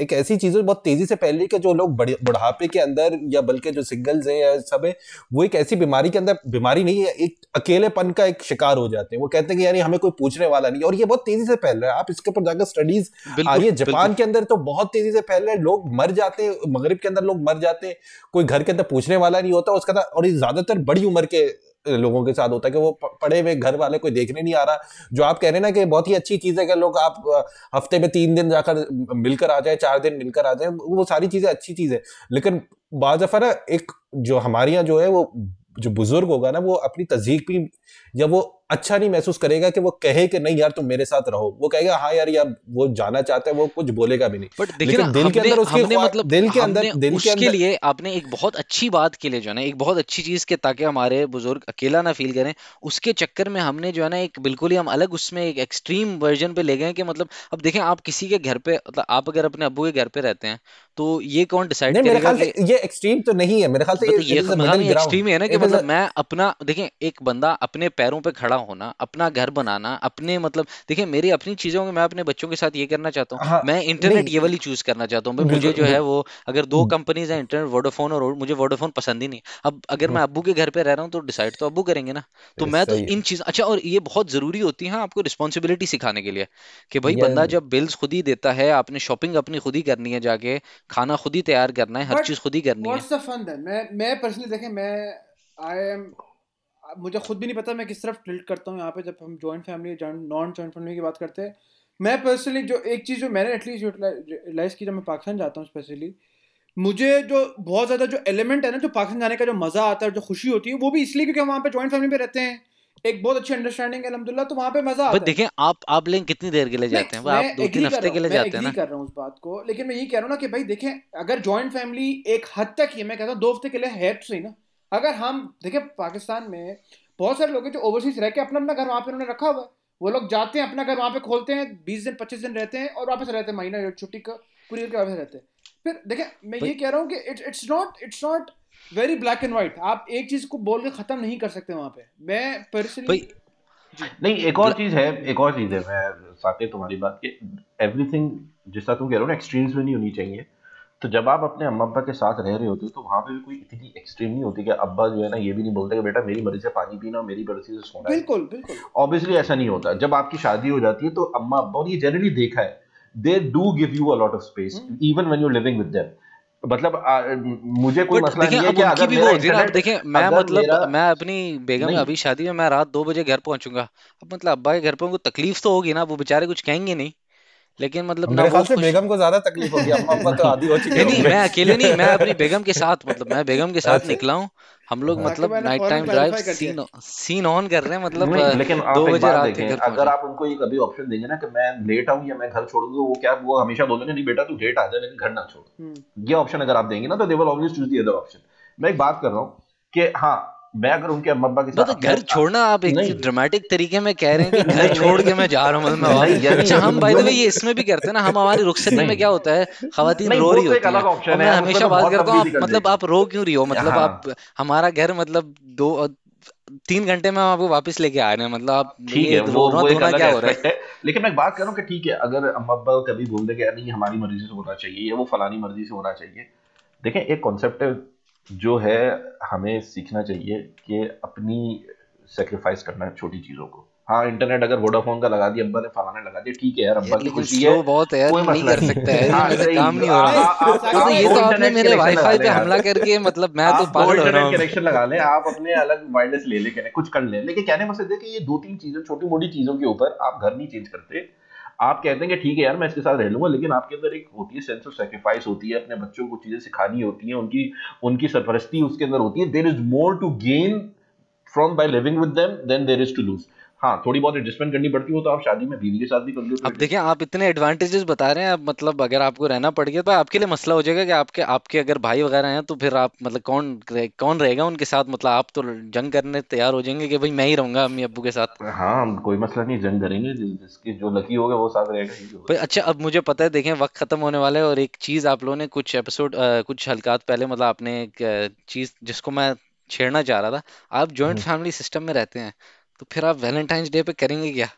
एक ऐसी चीज़ है बहुत तेज़ी से फैल रही है कि जो लोग बुढ़ापे के अंदर या बल्कि जो सिंगल्स हैं या सब है वो एक ऐसी बीमारी के अंदर बीमारी नहीं है एक अकेलेपन का एक शिकार हो जाते हैं। वो कहते हैं कि यानी हमें कोई पूछने वाला नहीं और ये बहुत तेज़ी से फैल रहा है। आप इसके ऊपर जाकर स्टडीज़ आ रही है जापान के अंदर तो बहुत तेज़ी से फैल रहा है। लोग मर जाते हैं मगरिब के अंदर लोग मर जाते हैं। कोई घर के अंदर पूछने वाला नहीं होता उसका और ज़्यादातर बड़ी उम्र के लोगों के साथ होता है कि वो पड़े हुए घर वाले कोई देखने नहीं आ रहा। जो आप कह रहे हैं ना कि बहुत ही अच्छी चीज़ है कि लोग आप हफ़्ते में तीन दिन जाकर मिलकर आ जाए, चार दिन मिलकर आ जाए, वो सारी चीज़ें अच्छी चीज़ है। लेकिन बाज ना एक जो हमारे यहाँ जो है, वो जो बुज़ुर्ग होगा ना, वो अपनी तजीक भी या वो अच्छा नहीं महसूस करेगा कि वो कहे कि नहीं यार तुम मेरे साथ रहो। वो कहेगा हाँ यार यार वो जाना चाहता है वो कुछ बोलेगा भी नहीं। बट देखिए लेकिन दिल के अंदर उसकी मतलब दिल के अंदर दिल के अंदर लिए आपने एक बहुत अच्छी बात के लिए जो है ना एक बहुत अच्छी चीज़ के ताकि हमारे बुज़ुर्ग अकेला ना फील करें। उसके चक्कर में हमने जो है ना एक बिल्कुल ही हम अलग उसमें एक एक्सट्रीम वर्जन पे ले गए कि मतलब अब देखें आप किसी के घर पे मतलब आप अगर अपने अब्बू के घर पे रहते हैं तो ये कौन डिसाइड मेरे करेगा ख्याल से ये एक्सट्रीम तो नहीं है। मेरे ख्याल से मतलब ये अ मतलब एक्सट्रीम है ना कि मतलब मैं अपना देखें एक बंदा अपने पैरों पे खड़ा होना अपना घर बनाना अपने मतलब देखें मेरी अपनी चीज़ों में मैं अपने बच्चों के साथ ये करना चाहता हूँ। हाँ मैं इंटरनेट ये वाली चूज़ करना चाहता हूँ। मुझे जो है वो अगर दो कंपनीज़ हैं इंटरनेट वोडाफोन और मुझे वोडाफोन पसंद ही नहीं अब अगर मैं अब्बू के घर पे रह रहा हूँ तो डिसाइड तो अब्बू करेंगे ना। तो मैं तो इन चीज़ अच्छा और ये बहुत ज़रूरी होती है आपको रिस्पॉन्सिबिलिटी सिखाने के लिए कि भाई बंदा जब बिल्स खुद ही देता है आपने शॉपिंग अपनी खुद ही करनी है जाके खाना खुद ही तैयार करना है हर चीज़ खुद ही करनी है। मैं मैं पर्सनली देखें मैं आई एम मुझे खुद भी नहीं पता मैं किस तरफ़ टिल्ट करता हूँ यहाँ पे जब हम joint family non joint family की बात करते हैं। मैं पर्सनली जो एक चीज़ जो मैंने एटलीस्ट यूटिलाइज की जब मैं पाकिस्तान जाता हूँ स्पेशली मुझे जो बहुत ज़्यादा जो एलिमेंट है ना जो पाकिस्तान जाने का जो मज़ा आता है जो खुशी होती है वो भी इसलिए क्योंकि हम वहाँ पे जॉइंट फैमिली में रहते हैं। एक बहुत अच्छी अंडरस्टैंडिंग है अलहमदुल्ला तो वहाँ पे मज़ा आता है। देखें आप आप लेकिन कितनी देर के लिए जाते हैं? आप दो तीन हफ़्ते के लिए जाते हैं ना? कर रहा हूँ उस बात को लेकिन मैं यही कह रहा हूँ ना कि भाई देखें अगर जॉइंट फैमिली एक हद तक ही मैं कहता हूँ दो हफ़्ते के लिए है तो सही ना। अगर हम देखें पाकिस्तान में बहुत सारे लोग हैं जो ओवरसीज रह के अपना अपना घर वहाँ पे उन्होंने रखा हुआ है। वो लोग जाते हैं अपना घर वहाँ पे खोलते हैं बीस दिन पच्चीस दिन रहते हैं और वापस रहते हैं। महीना छुट्टी का पूरी करके वापस रहते हैं। फिर देखें मैं ये कह रहा हूँ कि it's it's not it's not very black and white आप एक चीज़ को बोल के खत्म नहीं कर सकते वहाँ पे। मैं पर्सनली नहीं एक और चीज़ है एक और चीज़ है मैं साथ तुम्हारी बात के एवरीथिंग जिस तरह तुम कह रहे हो ना एक्सट्रीम्स में नहीं होनी चाहिए। तो जब आप अपने अम्मा अब्बा के साथ रह रहे होते हो तो वहाँ पे भी कोई इतनी एक्सट्रीम नहीं होती कि अब्बा जो है ना ये भी नहीं बोलते कि बेटा मेरी मर्ज़ी से पानी पीना मेरी मर्ज़ी से सोना बिल्कुल बिल्कुल। ऑब्वियसली ऐसा नहीं होता। जब आपकी शादी हो जाती है तो अम्मा अब्बा और ये जनरली देखा है they do give you a lot of space. Even when you living with them मतलब आ, मुझे कोई मसला नहीं है कि अगर भी वो मेरा इंटरनेट देखें मैं मतलब मेरा मैं अपनी बेगम अभी शादी में मैं रात दो बजे घर पहुंचूँगा। अब मतलब अब्बा के घर पर उनको तकलीफ़ तो होगी ना वो बेचारे कुछ कहेंगे नहीं। लेकिन मतलब ना मेरे ख्याल से बेगम को ज़्यादा तकलीफ़ होगी अम्मा अब्बा तो आदी हो चुके नहीं नहीं मैं अकेले नहीं मैं अपनी बेगम के साथ मतलब मैं बेगम के साथ अच्छा। निकला हूँ। हम लोग हाँ। मतलब night time drive scene scene on कर रहे हैं मतलब लेकिन दो बजे रात के घर अगर आप उनको ये कभी ऑप्शन देंगे ना कि मैं लेट आऊँ या मैं घर छोड़ दूँ वो क्या वो हमेशा बोलेंगे नहीं बेटा तू लेट आ जा लेकिन घर ना छोड़। हम्म। ये ऑप्शन अगर आप देंगे ना तो they will always choose the other option मैं एक बात कर रहा हूँ कि हाँ मैं अगर उनके अम्मा के साथ मतलब घर छोड़ना आप एक ड्रामेटिक तरीके में कह रहे हैं कि [LAUGHS] घर छोड़ के मैं जा रहा हूँ मतलब मैं अच्छा हम बाय द वे ये इसमें भी करते हैं ना हम हमारी रुखसती में क्या होता है खातन रो रही तो होती हैं। मैं हमेशा तो बात करता हूँ मतलब आप रो क्यों रही हो? मतलब हाँ। आप हमारा घर मतलब दो तीन घंटे में हम आपको वापस लेके आ रहे हैं मतलब आप ठीक है वो वो एक अलग क्या हो रहा एस्पेक्ट है। लेकिन मैं बात कर रहा हूँ कि ठीक है अगर अम्मा कभी बोल दे कि नहीं हमारी मर्ज़ी से होना चाहिए या वो फलानी मर्ज़ी से होना चाहिए। देखें एक कॉन्सेप्ट है जो है हमें सीखना चाहिए कि अपनी सेक्रीफाइस करना है छोटी चीज़ों को। हाँ इंटरनेट अगर वोडाफोन का लगा दिया अब्बा ने फलाना लगा दिया ठीक है यार अब्बा की खुशी है बहुत है कोई नहीं कर सकता है। हाँ काम नहीं हो रहा। आप ये तो आपने मेरे वाईफाई पे हमला करके मतलब मैं तो पागल हो रहा हूँ। कनेक्शन लगा लें आप अपने अलग वायरलेस ले लें कुछ कर लें। लेकिन कहने मकसद है कि ये दो तीन चीज़ें छोटी मोटी चीज़ों के ऊपर आप घर नहीं चेंज करते। आप कहते हैं कि ठीक है यार, मैं इसके साथ रह लूँगा, लेकिन आपके अंदर एक होती है सेंस ऑफ़ सेक्रीफाइस होती है, अपने बच्चों को चीज़ें सिखानी होती है, उनकी उनकी सरपरस्ती उसके अंदर होती है। There is more to gain from by living with them than there is to lose हाँ थोड़ी बहुत एडजस्टमेंट करनी पड़ती हो तो आप शादी में बीवी के साथ भी कर लो अब देखिए आप इतने एडवांटेजेस बता रहे हैं अब मतलब अगर आपको रहना पड़ गया तो आपके लिए मसला हो जाएगा कि आपके आपके अगर भाई वगैरह हैं तो फिर आप मतलब कौन कौन रहेगा उनके साथ? मतलब आप तो जंग करने तैयार हो जाएँगे कि भाई मैं ही रहूँगा अम्मी अबू के साथ। हाँ हम कोई मसला नहीं जंग करेंगे जिस- जिसकी जो लकी होगा वो साथ रहेगा भाई अच्छा अब मुझे पता है देखें वक्त खत्म होने वाला है और एक चीज़ आप लोगों ने कुछ एपिसोड कुछ हलकात पहले मतलब आपने एक चीज़ जिसको मैं छेड़ना चाह रहा था आप जॉइंट। फैमिली सिस्टम में रहते हैं तो फिर आप वैलेंटाइंस डे पे करेंगे क्या?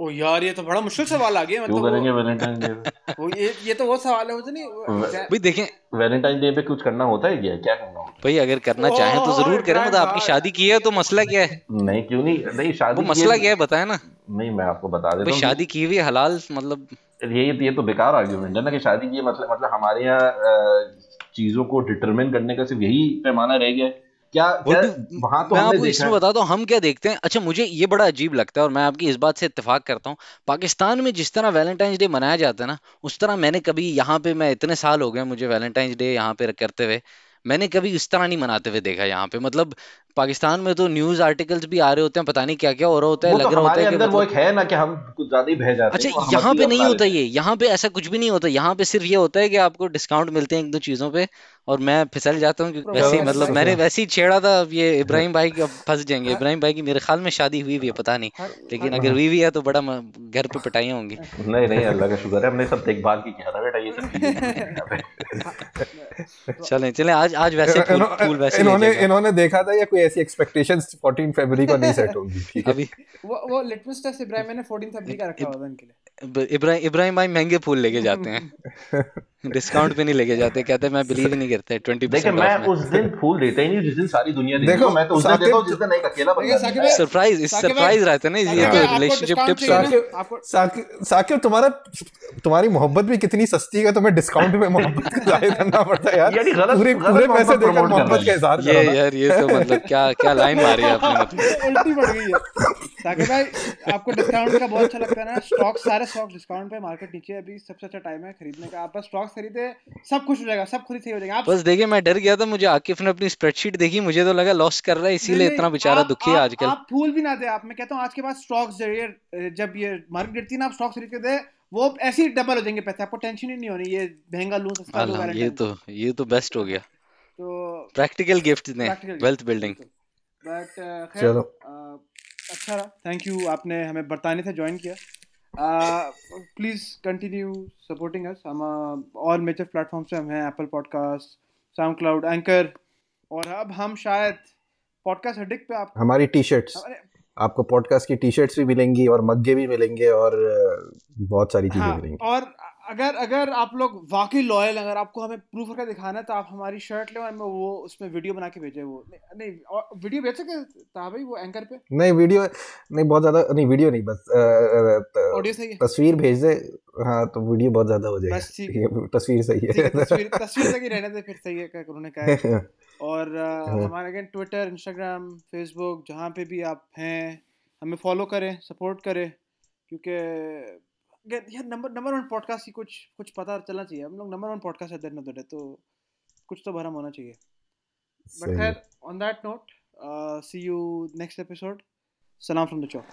ओ यार ये तो बड़ा मुश्किल सवाल आ गया क्यों मतलब करेंगे वैलेंटाइन डे पे? [LAUGHS] वो ये ये तो वो सवाल है मुझे नहीं वो वे- एग्जैक्ट भाई देखें वैलेंटाइन डे पे कुछ करना होता है क्या? क्या करना होता भाई अगर करना चाहें तो ज़रूर करें मतलब आपकी शादी की है तो मसला क्या है? नहीं क्यों नहीं? नहीं वो शादी की मसला क्या है बताए ना। नहीं मैं आपको बता देता भाई हूँ शादी की हुई हलाल मतलब ये ये तो बेकार आर्ग्यूमेंट है ना कि शादी की मतलब मतलब हमारे यहाँ चीज़ों को डिटरमिन करने का सिर्फ़ यही पैमाना रह गया है। क्या क्या वहाँ तो मैं आपको इसमें बता हूँ हम क्या देखते हैं? अच्छा मुझे ये बड़ा अजीब लगता है और मैं आपकी इस बात से इतफाक करता हूँ। पाकिस्तान में जिस तरह वैलेंटाइंस डे मनाया जाता है ना उस तरह मैंने कभी यहाँ पे मैं इतने साल हो गए मुझे वैलेंटाइंस डे यहाँ पे करते हुए मैंने कभी इस तरह नहीं मनाते हुए देखा यहाँ पे। मतलब पाकिस्तान में तो न्यूज़ आर्टिकल्स भी आ रहे होते हैं पता नहीं क्या क्या हो रहा होता है वो तो लग रहा होता है कि अंदर वो मतलब एक है ना कि हम कुछ ज़्यादा ही बह जाते अच्छा हैं यहाँ पे नहीं होता ये यहाँ पे ऐसा कुछ भी नहीं होता यहाँ पे सिर्फ़ ये होता है कि आपको डिस्काउंट मिलते हैं एक दो चीज़ों पे और मैं फिसल जाता हूँ क्योंकि वैसे ही मतलब मैंने वैसे ही छेड़ा था अब ये इब्राहिम भाई की अब फंस जाएँगे। इब्राहिम भाई की मेरे ख्याल में शादी हुई भी है पता नहीं लेकिन अगर हुई भी है तो बड़ा घर पे पिटाइयाँ होंगी। नहीं नहीं अल्लाह का शुक्र है हमने सब देखभाल की किया था बेटा ये सब? है [LAUGHS] चलें चलें आज आज वैसे फूल वैसे इन्होंने इन्होंने देखा था या कोई ऐसी एक्सपेक्टेशंस 14 फरवरी को नहीं सेट होंगी ठीक है? अभी वो वो लिटमस टेस्ट इब्राहिम मैंने 14 फरवरी का रखा हुआ था इनके लिए। इब्राहिम इब्राहिम भाई महँगे फूल लेके जाते हैं। [LAUGHS] डिस्काउंट पे नहीं लेके जाते कहते मैं बिलीव नहीं करते ट्वेंटी देखिए मैं उस दिन फूल देता ही नहीं जिस दिन सारी दुनिया देखो मैं तो उस दिन देता हूँ जिस दिन एक अकेला बंदा सरप्राइज़ इस सरप्राइज़ रहता है ना ये तो रिलेशनशिप टिप्स हैं। साकिब साकिब तुम्हारा तुम्हारी मोहब्बत भी कितनी सस्ती है तुम्हें डिस्काउंट में मोहब्बत ज़ाहिर करना पड़ता है यार। यानी गलत पूरे पूरे पैसे देकर मोहब्बत का इजहार ये करो यार ये तो मतलब क्या क्या लाइन मारी है आपने मतलब। [LAUGHS] उल्टी पड़ गई है। साकिब भाई आपको डिस्काउंट का बहुत अच्छा लगता है ना। स्टॉक सारे स्टॉक डिस्काउंट पे मार्केट नीचे अभी सबसे अच्छा टाइम है खरीदने का। आप बस स्टॉक्स खरीदे सब खुश हो जाएगा सब खुद ही सही हो जाएगा। आप बस देखिए मैं डर गया था मुझे आकिफ ने अपनी स्प्रेडशीट देखी मुझे तो लगा लॉस कर रहा है इसीलिए नहीं इतना बेचारा दुखी है आजकल। आप फूल भी ना दे आप मैं कहता हूँ आज के बाद स्टॉक्स ये जब ये मार्केट गिरती है ना आप स्टॉक्स खरीद के दे वो ऐसे ही डबल हो जाएँगे पैसे आपको टेंशन ही नहीं होनी ये महँगा लूँ सस्ता लूँ ये तो ये तो बेस्ट हो गया। तो प्रैक्टिकल गिफ्ट ने वेल्थ बिल्डिंग बट खैर चलो। अच्छा रहा थैंक यू आपने हमें बरतानी से ज्वाइन किया। प्लीज़ कंटिन्यू सपोर्टिंग अस हम और मेजर प्लेटफॉर्म्स पे हम हैं Apple podcast SoundCloud Anchor और अब हम शायद पॉडकास्ट हडिक पे आप हमारी टी शर्ट्स आपको पॉडकास्ट की टी शर्ट्स भी मिलेंगी और मग्गे भी मिलेंगे और बहुत सारी चीज़ें हाँ मिलेंगी। और अगर अगर आप लोग वाकई लॉयल अगर आपको हमें प्रूफ करके दिखाना है तो आप हमारी शर्ट ले और हमें वो उसमें वीडियो बना के भेजे वो। नहीं, नहीं और वीडियो भेज सकते था भाई वो एंकर पे? नहीं वीडियो नहीं बहुत ज़्यादा नहीं वीडियो नहीं बस ऑडियो सही है? तस्वीर भेज दे हाँ तो वीडियो बहुत ज़्यादा हो जाएगा। बस ठीक [LAUGHS] तस्वीर सही है। तस्वीर तस्वीर तक ही रहने दे फिर सही है क्या उन्होंने कहा। [LAUGHS] और हाँ। हमारे अगेन ट्विटर इंस्टाग्राम फेसबुक जहाँ पे भी आप हैं हमें फॉलो करें सपोर्ट करें क्योंकि यार नंबर नंबर वन पॉडकास्ट की कुछ कुछ पता चलना चाहिए। हम लोग नंबर वन पॉडकास्ट है दिन तो कुछ तो भरम होना चाहिए। बट खैर on that note see you next episode सलाम फ्रॉम द चौक